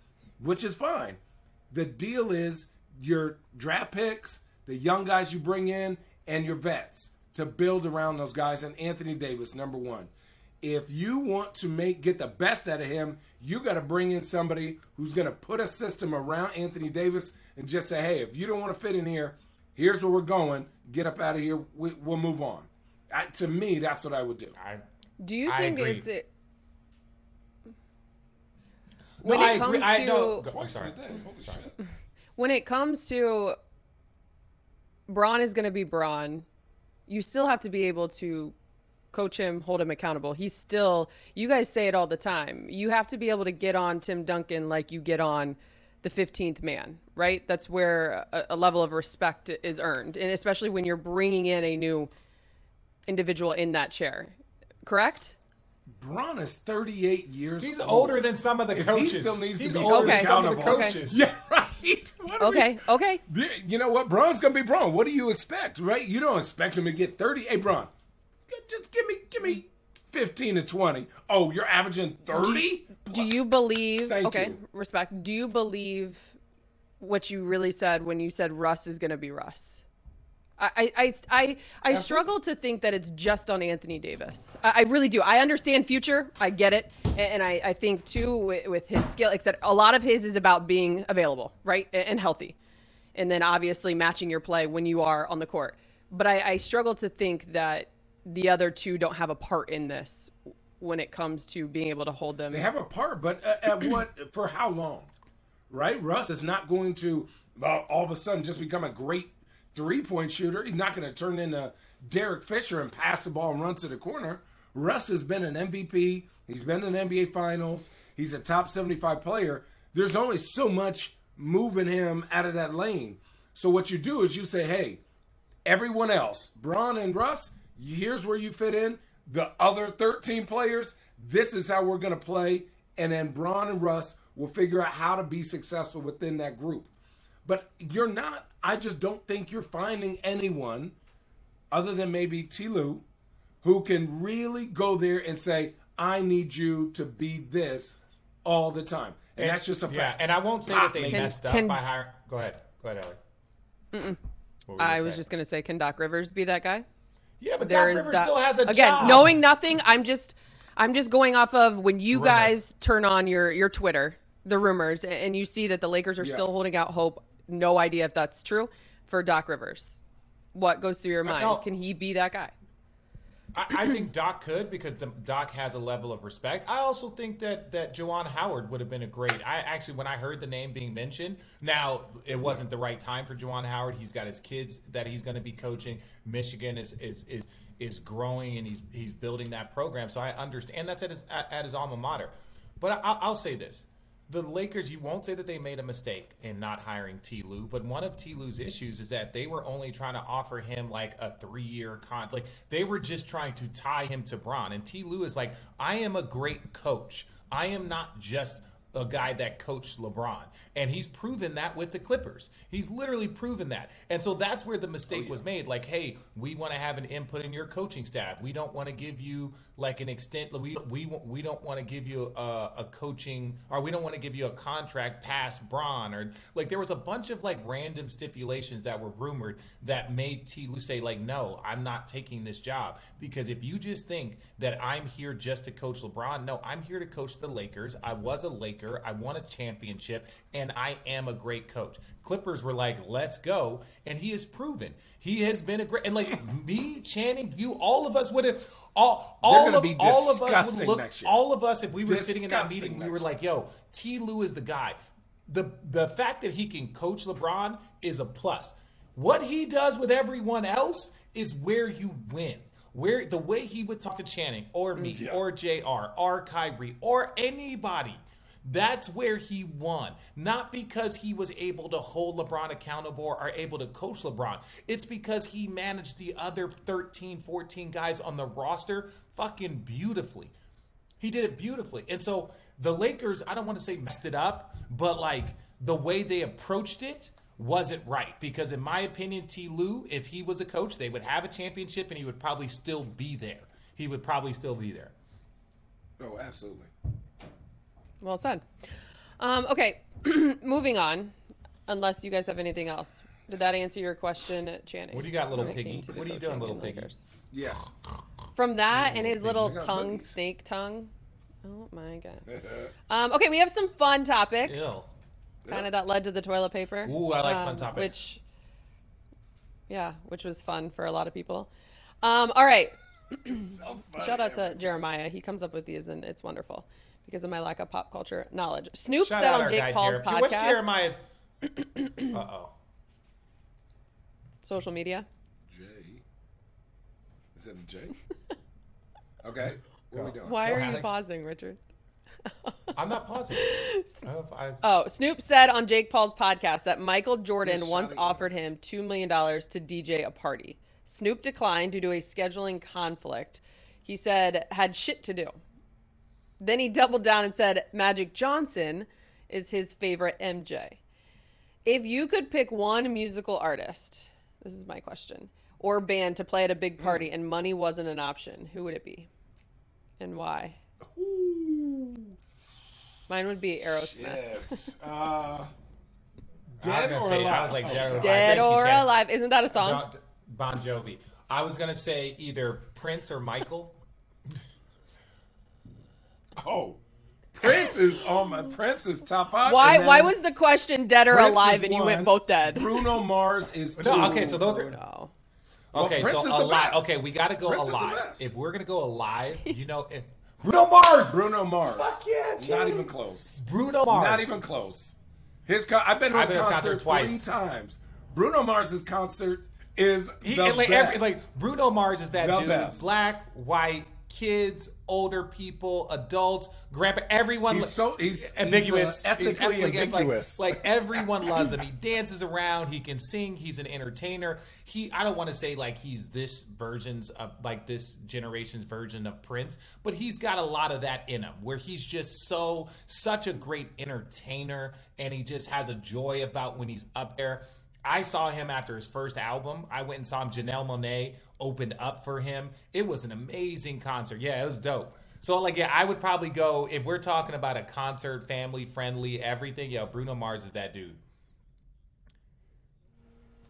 which is fine. The deal is your draft picks, the young guys you bring in, and your vets to build around those guys. And Anthony Davis, number one. If you want to make get the best out of him, you got to bring in somebody who's going to put a system around Anthony Davis and just say, "Hey, if you don't want to fit in here, here's where we're going. Get up out of here. We, will move on." I, to me, that's what I would do. I, Do you I think agree. it's it? When I it agree. comes I to know. I'm Twice sorry. a day. Holy shit. when it comes to Bron is going to be Bron, you still have to be able to coach him, hold him accountable. He's still, you guys say it all the time. You have to be able to get on Tim Duncan like you get on the 15th man, right? That's where a, a level of respect is earned. And especially when you're bringing in a new individual in that chair, correct? Bron is 38 years He's old. older than some of the If coaches. he still needs to He's be older held than some of the accountable. coaches. Yeah, right. What are we- Okay, okay. You know what? Bron's gonna be Bron. What do you expect, right? You don't expect him to get 30. Hey, Bron, just give me, give me 15 to 20. Oh, you're averaging 30? Do you believe? Thank okay, you. respect. Do you believe what you really said when you said Russ is going to be Russ? I I I, I, struggle to think that it's just on Anthony Davis. I, I really do. I understand future. I get it, and, and I, I think too with, with his skill, except a lot of his is about being available, right, and, and healthy, and then obviously matching your play when you are on the court. But I, I struggle to think that the other two don't have a part in this when it comes to being able to hold them. They have a part, but at, at what, for how long? Right? Russ is not going to uh, all of a sudden just become a great three point shooter. He's not going to turn into Derek Fisher and pass the ball and run to the corner. Russ has been an MVP. He's been in NBA Finals. He's a top 75 player. There's only so much moving him out of that lane. So what you do is you say, hey, everyone else, Bron and Russ, here's where you fit in. The other 13 players, this is how we're going to play. And then Bron and Russ will figure out how to be successful within that group. But you're not, I just don't think you're finding anyone other than maybe Ty Lue who can really go there and say, I need you to be this all the time. And, that's just a Yeah, fact. and I won't say that they Can- messed up can- by hiring. Go ahead. Go ahead, Ellie. What were you I gonna was say? just going to say, can Doc Rivers be that guy? Yeah, but There Doc is Rivers that. still has a job. Again, job. knowing nothing, I'm just, I'm just going off of when you Rumors. guys turn on your your Twitter, the rumors, and you see that the Lakers are Yeah. still holding out hope. No idea if that's true for Doc Rivers. What goes through your mind? Can he be that guy? I, I think Doc could because Doc has a level of respect. I also think that that Juwan Howard would have been a great. I actually, when I heard the name being mentioned, now it wasn't the right time for Juwan Howard. He's got his kids that he's going to be coaching. Michigan is is is is growing and he's he's building that program. So I understand, and that's at his at, his alma mater. But I, I'll say this: the Lakers, you won't say that they made a mistake in not hiring Ty Lue, but one of Ty Lue's issues is that they were only trying to offer him like a three year con. Like they were just trying to tie him to Bron. And Ty Lue is like, I am a great coach. I am not just a guy that coached LeBron. And he's proven that with the Clippers. He's literally proven that. And so that's where the mistake oh, yeah. was made. Like, hey, we want to have an input in your coaching staff. We don't want to give you like an extent. We we we don't want to give you a, a coaching, or we don't want to give you a contract past Bron, or like there was a bunch of like random stipulations that were rumored that made Ty Lue say like, no, I'm not taking this job because if you just think that I'm here just to coach LeBron, no, I'm here to coach the Lakers. I was a Laker. I won a championship, and I am a great coach. Clippers were like, let's go. And he has proven he has been a great and like me, Channing, you, all of us would have all, all of all of us would look all of us if we were disgusting sitting in that meeting, we were like, yo, Ty Lue is the guy. The the fact that he can coach LeBron is a plus. What he does with everyone else is where you win. Where the way he would talk to Channing or me yeah. or JR or Kyrie or anybody that's where he won. Not because he was able to hold LeBron accountable or able to coach LeBron. It's because he managed the other 13, 14 guys on the roster fucking beautifully. He did it beautifully. And so the Lakers, I don't want to say messed it up, but like the way they approached it wasn't right. Because in my opinion, Ty Lue, if he was a coach, they would have a championship and he would probably still be there. He would probably still be there. Oh, absolutely. Well said. Um, okay, moving on. Unless you guys have anything else. Did that answer your question, Channing? What do you got, little piggy? What are you doing, little piggy? Yes. From that and his little tongue, snake tongue. Oh my god. um, okay, we have some fun topics. Ew. Kind of that led to the toilet paper. Ooh, I like um, fun topics. Which, yeah, which was fun for a lot of people. Um, all right. so Shout out to Jeremiah. He comes up with these, and it's wonderful because of my lack of pop culture knowledge. Snoop Shout said on Jake Paul's Jer- podcast. What's Jeremiah's? uh oh. Social media. J. Is it a J? okay. What are we doing? Why Go are ahead. you pausing, Richard? I'm not pausing. oh, Snoop said on Jake Paul's podcast that Michael Jordan once offered him $2 million to DJ a party. Snoop declined due to a scheduling conflict. He said had shit to do. Then he doubled down and said Magic Johnson is his favorite MJ. If you could pick one musical artist, this is my question, or band to play at a big party and money wasn't an option, who would it be? And why? Ooh. Mine would be Aerosmith. Uh, dead or say, alive? Like dead or alive. Dead or alive. Isn't that a song? Bon Jovi. I was gonna say either Prince or Michael. Oh, Prince is on my Prince is top five. Why? Why was the question dead or Prince alive, and you went both dead? Bruno Mars is two. No, okay, so those are. Oh, no. Okay, well, so alive. Okay, we got to go Prince alive. If we're gonna go alive, you know, if, Bruno Mars. Bruno Mars. Fuck yeah, Jay. Not even close. Bruno Mars. Not even close. His con- I've been to his, concert, concert twice. three times. Bruno Mars's concert is he, the like, best. Every, like Bruno Mars is that the dude, best. black, white, kids, older people, adults, grandpa, everyone. He's so he's ambiguous, he's, uh, ethically he's ambiguous. Like, like, everyone loves him. He dances around. He can sing. He's an entertainer. He. I don't want to say like he's this version's of like this generation's version of Prince, but he's got a lot of that in him, where he's just so such a great entertainer, and he just has a joy about when he's up there. I saw him after his first album. I went and saw him. Janelle Monáe opened up for him. It was an amazing concert. Yeah, it was dope. So like, yeah, I would probably go if we're talking about a concert, family friendly, everything. Yeah, Bruno Mars is that dude.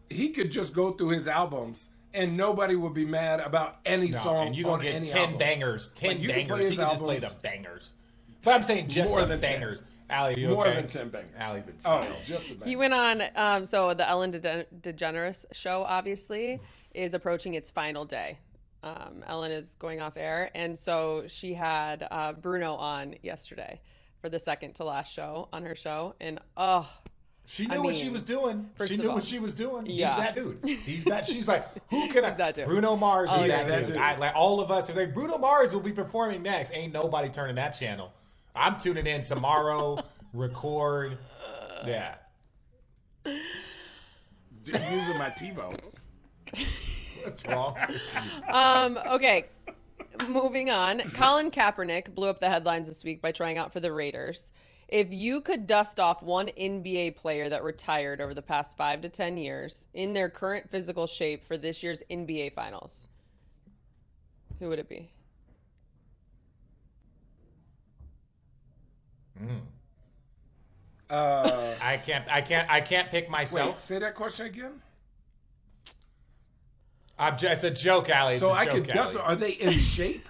He could just go through his albums and nobody would be mad about any no, song. And you gonna get ten album. bangers, ten like, bangers. He could just play the bangers. So I'm saying just more the than bangers. 10. Allie, you More okay? than 10 bangers. Allie's a Oh, just a banger. He went on, um, so the Ellen De- DeGeneres show, obviously, is approaching its final day. Um, Ellen is going off air. And so she had uh, Bruno on yesterday for the second to last show on her show. And oh, she knew I what she was doing. She knew all, what she was doing. Yeah. He's that dude. He's that. She's like, who can I? that dude. Bruno Mars is that, that, dude. I, like all of us. If like Bruno Mars will be performing next, ain't nobody turning that channel. I'm tuning in tomorrow, record. Yeah. using my TiVo. What's wrong? Um, okay. Moving on. Colin Kaepernick blew up the headlines this week by trying out for the Raiders. If you could dust off one NBA player that retired over the past five to 10 years in their current physical shape for this year's NBA Finals, who would it be? Uh, I can't. I can't. I can't pick myself. wait, say that question again. I'm. ju- It's a joke, Allie. It's So a I joke, could guess. Allie. Are they in shape?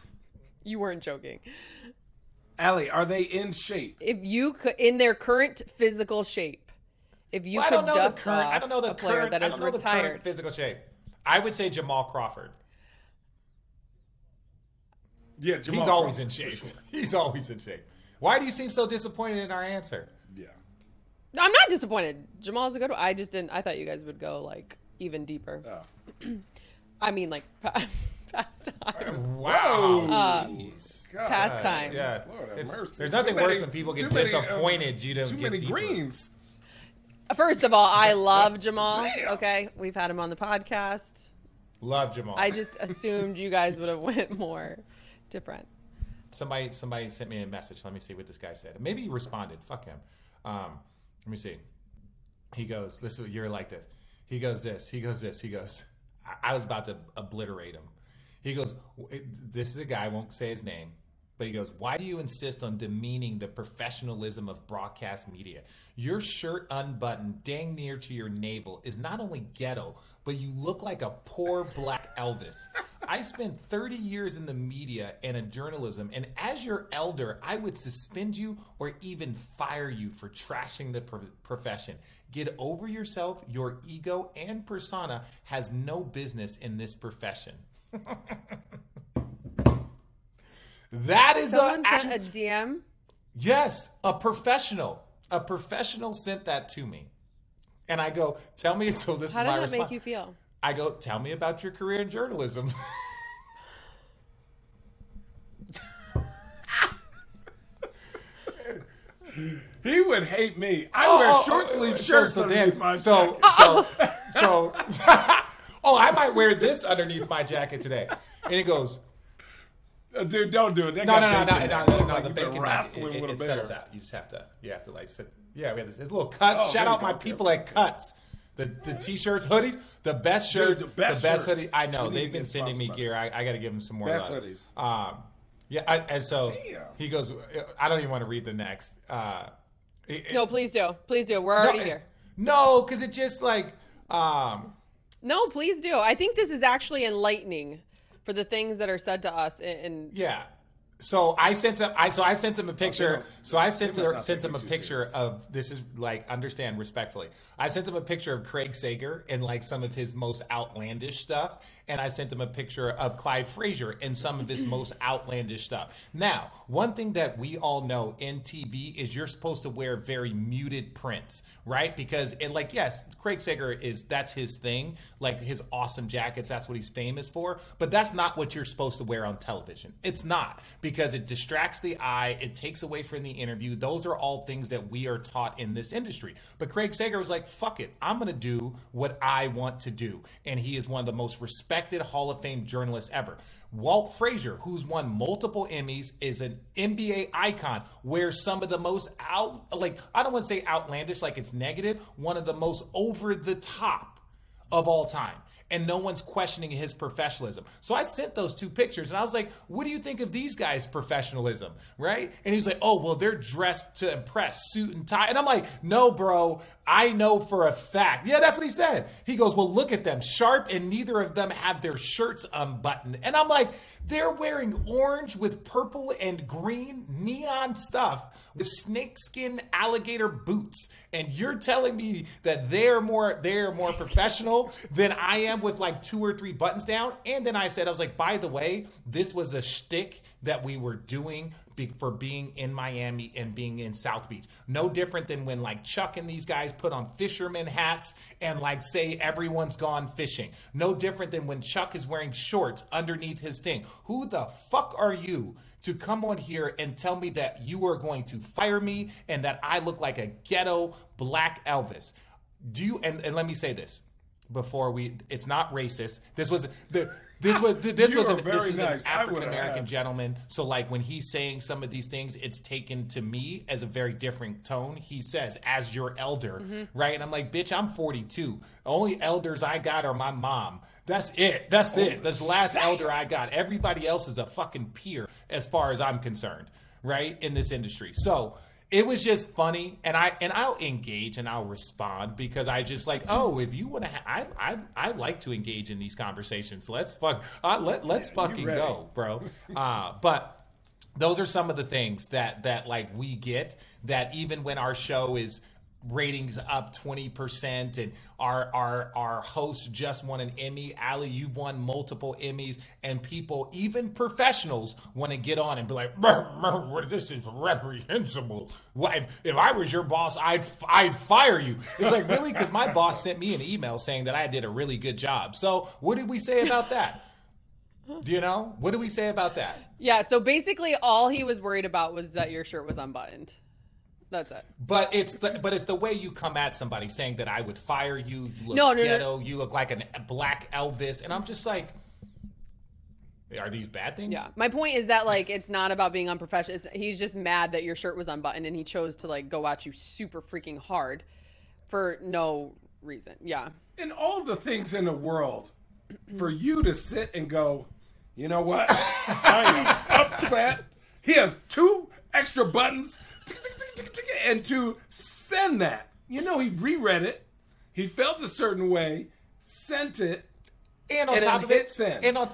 You weren't joking. Allie, are they in shape? If you could, in their current physical shape, if you Well, I could don't know the current. off I don't know the a player current. that I is don't the retired, physical shape. I would say Jamal Crawford. Yeah, Jamal He's always Crawford, in shape. sure. He's always in shape. Why do you seem so disappointed in our answer? Yeah. No, I'm not disappointed. Jamal's a good one. I just didn't. I thought you guys would go like even deeper. Oh. I mean, like pa- past time. Wow. Uh, Jeez. God. Past time. Yeah. Lord have It's- mercy. There's nothing Too worse many- when people get too many, uh, disappointed you don't Too get many deeper. greens. First of all, I love Jamal. Damn. Okay, we've had him on the podcast. Love Jamal. I just assumed you guys would have went more different. Somebody somebody sent me a message. Let me see what this guy said. Maybe he responded. Fuck him. Um, let me see. He goes, "This is you're like this." He goes this. He goes this. He goes. I, I was about to obliterate him. He goes, "This is a guy. Won't say his name." But he goes, Why do you insist on demeaning the professionalism of broadcast media? Your shirt unbuttoned, dang near to your navel, is not only ghetto, but you look like a poor black Elvis. I spent 30 years in the media and in journalism, and as your elder, I would suspend you or even fire you for trashing the pro- profession. Get over yourself. Your ego and persona has no business in this profession. that is Someone a, sent a DM. Yes, a professional. A professional sent that to me. And I go, tell me. So this How is my did that make you feel? I go, tell me about your career in journalism. He would hate me. I Oh, wear oh, short oh, sleeve so- shirts so underneath then- my so, jacket. so, so, oh, I might wear this underneath my jacket today. And he goes, Uh, Dude, don't do it. That no, no, no, no, no, it. no, Look no, like the you've been bacon, it, wrestling it, with a it settles bear. out. You just have to, you have to like sit. Yeah, we have this. There's little cuts. Oh, Shout out my go. people at Cuts. The, the t-shirts, hoodies, the best Dude, shirts, the best the best shirts. hoodie. I know We need to they've been sending me gear. I, I got to give them some more Best love. hoodies. Um, yeah, I, and so Damn. he goes. I don't even want to read the next. Uh, it- No, please do. Please do. We're already no, here. No, because it just like um, No, please do. I think this is actually enlightening for the things that are said to us. And, and Yeah. So I sent him. I so I sent him a oh, picture. don't- So I sent they must her, not sent him a picture serious. of this is like understand respectfully. I sent him a picture of Craig Sager and like some of his most outlandish stuff, and I sent him a picture of Clyde Frazier and some of his most outlandish stuff. Now, one thing that we all know in TV is you're supposed to wear very muted prints, right? Because it like yes, Craig Sager is that's his thing, like his awesome jackets. That's what he's famous for. But that's not what you're supposed to wear on television. It's not because it distracts the eye. It takes away from the interview. Those are all things that we are taught in this industry. But Craig Sager was like, "Fuck it, I'm gonna do what I want to do," and he is one of the most respected Hall of Fame journalist ever. Walt Frazier, who's won multiple Emmys, is an NBA icon, wears some of the most out, like I don't want to say outlandish, like it's negative, one of the most over the top of all time. And no one's questioning his professionalism. So I sent those two pictures and I was like, what do you think of these guys' professionalism? Right? And he was like, oh, well, they're dressed to impress, suit and tie. And I'm like, no, bro, I know for a fact. Yeah, that's what he said. He goes, well, look at them, sharp, and neither of them have their shirts unbuttoned. And I'm like, they're wearing orange with purple and green neon stuff with snakeskin alligator boots. And you're telling me that they're more they're more professional than I am with like two or three buttons down. And then I said, I was like, by the way, this was a shtick that we were doing be- for being in Miami and being in South Beach. No different than when like Chuck and these guys put on fisherman hats and like say everyone's gone fishing. No different than when Chuck is wearing shorts underneath his thing. Who the fuck are you? To come on here and tell me that you are going to fire me and that I look like a ghetto black Elvis. Do you, and, and let me say this before we. It's not racist. This was the. This was this You was are an, this is nice. an African American gentleman. So like when he's saying some of these things, it's taken to me as a very different tone. He says, "As your elder," mm-hmm. right? And I'm like, "Bitch, I'm 42. The only elders I got are my mom. That's it. That's it. Oh, That's the last elder I got. Everybody else is a fucking peer, as far as I'm concerned, right? In this industry. So." It was just funny, and I and I'll engage and I'll respond because I just like oh if you want to ha- I I I like to engage in these conversations. Let's fuck uh, let let's fucking go, bro. Uh, but those are some of the things that that like we get that even when our show is ratings up 20% and our our our host just won an Emmy. Ali you've won multiple Emmys and people even professionals want to get on and be like "Brr, brr, this is reprehensible. If, if I was your boss I'd I'd fire you. It's like really? Cuz my boss sent me an email saying that I did a really good job. So what did we say about that? Do you know? What do we say about that? Yeah, so basically all he was worried about was that your shirt was unbuttoned. That's it. But it's the but it's the way you come at somebody saying that I would fire you. You look No, no, no. ghetto. You look like a black Elvis, and I'm just like, are these bad things? Yeah. My point is that like it's not about being unprofessional. It's, he's just mad that your shirt was unbuttoned and he chose to like go at you super freaking hard for no reason. Yeah. in all the things in the world, for you to sit and go, you know what? I am upset. He has two extra buttons, and to send that, you know, he reread it. He felt a certain way, sent it. And on And top of it, send. and on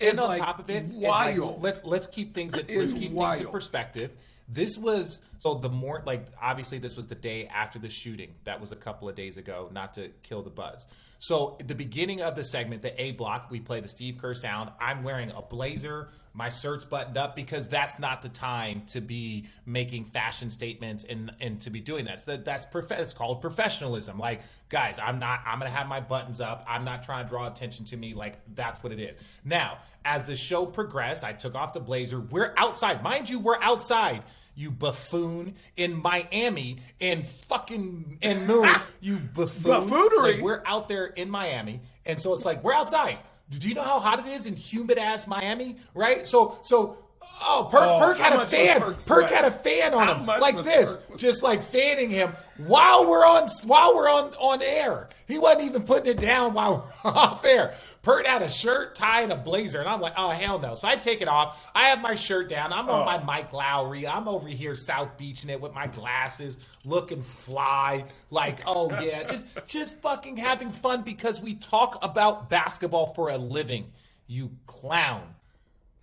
and on like top of it, wild. like, let's let's keep things let's keep things in perspective. This was so the more like obviously this was the day after the shooting. That was a couple of days ago. Not to kill the buzz. So the beginning of the segment, the A block, we play the Steve Kerr sound. I'm wearing a blazer. My shirt's buttoned up because that's not the time to be making fashion statements and and to be doing that. So that that's prof- it's called professionalism. Like guys, I'm not. I'm gonna have my buttons up. I'm not trying to draw attention to me. Like that's what it is. Now, as the show progressed, I took off the blazer. We're outside, mind you. We're outside. You buffoon in Miami and fucking in Moon. You buffoon. Buffoonery. Like, we're out there in Miami, and so it's like we're outside. Do you know how hot it is in humid ass Miami? Right? So so. Oh, Perk, Oh, Perk had a fan. Perk Perk had a fan on How him like this, Perk- just like fanning him while we're on while we're on on air. He wasn't even putting it down while we're off air. Perk had a shirt, tie, and a blazer, and I'm like, oh hell no! So I take it off. I have my shirt down. I'm on Oh. my Mike Lowrey. I'm over here South Beaching it with my glasses, looking fly. Like, oh yeah, just just fucking having fun because we talk about basketball for a living. You clown.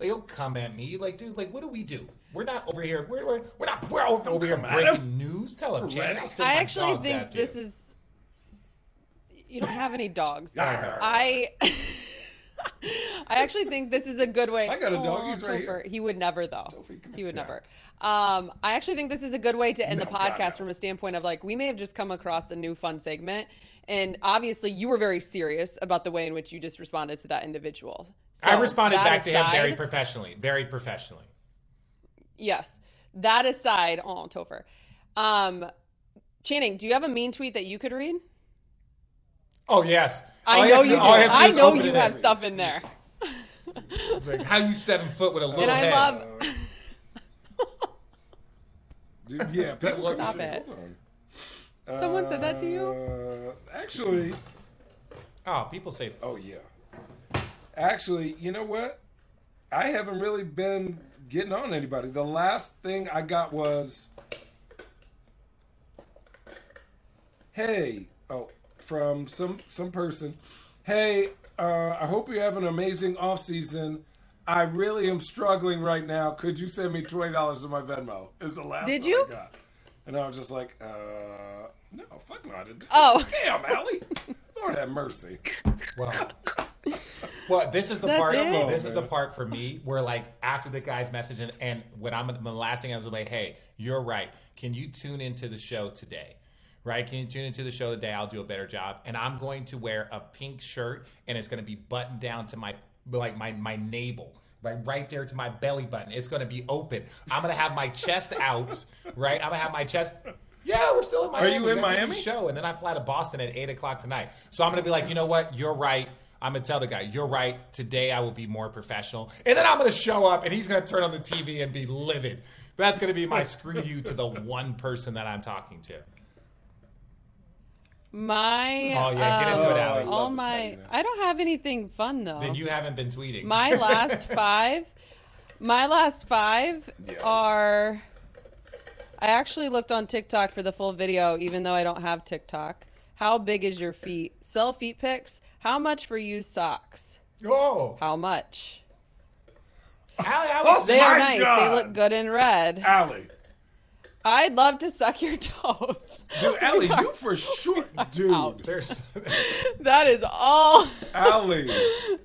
Like, don't come at me. Like, dude, like, what do we do? We're not over here. We're, we're, we're not. We're over, over here come breaking him. news. Tell him, Channing. I'll send I actually think this you. is. You don't have any dogs. I. I actually think this is a good way. I got a dog. Aw, He's right Topher. He would never though. Topher, come He would here. never. Um, I actually think this is a good way to end the No, God, podcast no. from a standpoint of like we may have just come across a new fun segment, and obviously you were very serious about the way in which you just responded to that individual. I responded that back to him very professionally. Very professionally. Yes. That aside, oh Topher. Um, Channing, do you have a mean tweet that you could read? Oh yes. I All know you do. all he do I know you have stuff in there. Like, how you seven foot with a little And I head? love Dude, yeah, people Stop it. hold on. Someone said that to you? Uh, actually, Oh, people say. oh yeah. Actually, you know what? I haven't really been getting on anybody. The last thing I got was, "Hey, oh, from some some person. Hey, uh, I hope you have an amazing off season. I really am struggling right now. Could you send me twenty dollars to my Venmo?" Is the last. Did one you? I got. And I was just like, uh, no, fuck no, I didn't. Oh. Damn, Allie. Lord have mercy. Well, well, this is the That's part. it? This is the part for me where, like, after the guy's message, and, and when I'm the last thing I was like, "Hey, you're right. Can you tune into the show today?" Right? Can you tune into the show today? I'll do a better job, and I'm going to wear a pink shirt, and it's going to be buttoned down to my like my my navel. Like right there to my belly button. It's gonna be open. I'm gonna have my chest out, right? I'm gonna have my chest Yeah, we're still in Miami. Are you in Miami? Show, and then I fly to Boston at eight o'clock tonight. So I'm gonna be like, you know what? You're right. I'm gonna tell the guy, you're right. Today I will be more professional, and then I'm gonna show up, and he's gonna turn on the TV and be livid. That's gonna be my screw you to the one person that I'm talking to. My Oh, yeah, get into it, uh, Allie. all my. I don't have anything fun though. Then you haven't been tweeting. My last five, my last five are. I actually looked on TikTok for the full video, even though I don't have TikTok. How big is your feet? Sell feet pics. How much for used socks? oh, How much? Allie, I was They are nice. They look good in red. Allie. I'd love to suck your toes. Dude, Allie, you for sure. Dude. there's That is all. Ellie.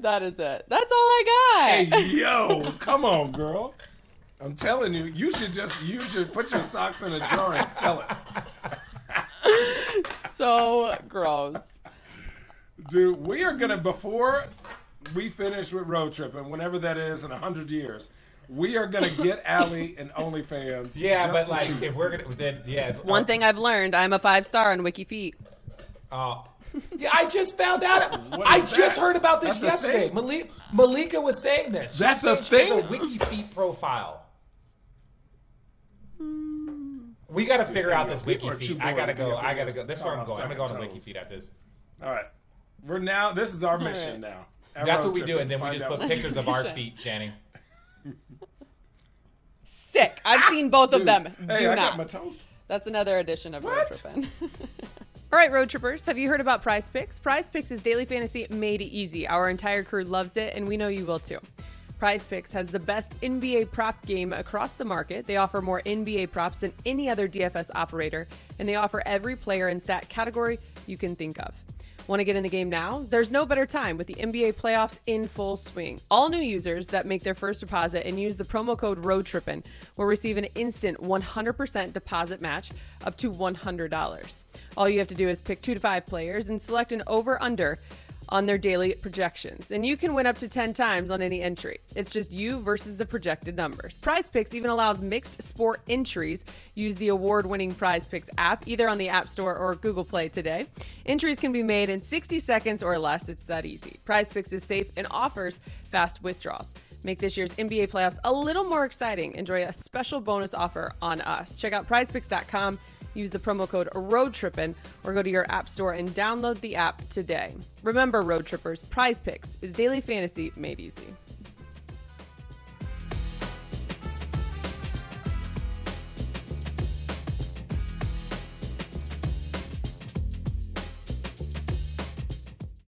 That is it. That's all I got. Hey, yo. Come on, girl. I'm telling you, you should just you should put your socks in a jar and sell it. So gross. Dude, we are gonna before we finish with road trip and whenever that is in a hundred years, we are gonna get Allie and OnlyFans. yeah, but like you. if we're gonna then yes. One uh, thing I've learned, I'm a five star on Wiki Feet. Oh. Yeah, I just found out. I is just heard about this That's yesterday. thing? Malik, Malika was saying this. She That's was a saying she has thing? a wiki feet profile. We got to figure out this wiki People feet. I gotta go. I gotta go. This is where I'm going. I'm gonna go on about a wiki sucking feet after this. All right. We're now this is our mission right. now. Our That's what we do, and then we just put pictures of our feet, Channing. Sick. I've seen both of them. Hey, Do I not. got my toes. That's another edition of Road What? Trippin'. All right, road trippers, have you heard about Prize Picks? Prize Picks is daily fantasy made easy. Our entire crew loves it, and we know you will too. Prize Picks has the best NBA prop game across the market. They offer more NBA props than any other DFS operator, and they offer every player and stat category you can think of. Want to get in the game now? There's no better time with the NBA playoffs in full swing. All new users that make their first deposit and use the promo code ROADTRIPPIN will receive an instant 100% deposit match up to $100. All you have to do is pick two to five players and select an over under on their daily projections. And you can win up to 10 times on any entry. It's just you versus the projected numbers. Prize Picks even allows mixed sport entries. Use the award winning Prize Picks app either on the App Store or Google Play today. Entries can be made in 60 seconds or less. It's that easy. Prize Picks is safe and offers fast withdrawals. Make this year's NBA playoffs a little more exciting. Enjoy a special bonus offer on us. Check out prizepicks.com. Use the promo code ROADTRIPPIN or go to your app store and download the app today. Remember, Road Trippers, Prize Picks is daily fantasy made easy.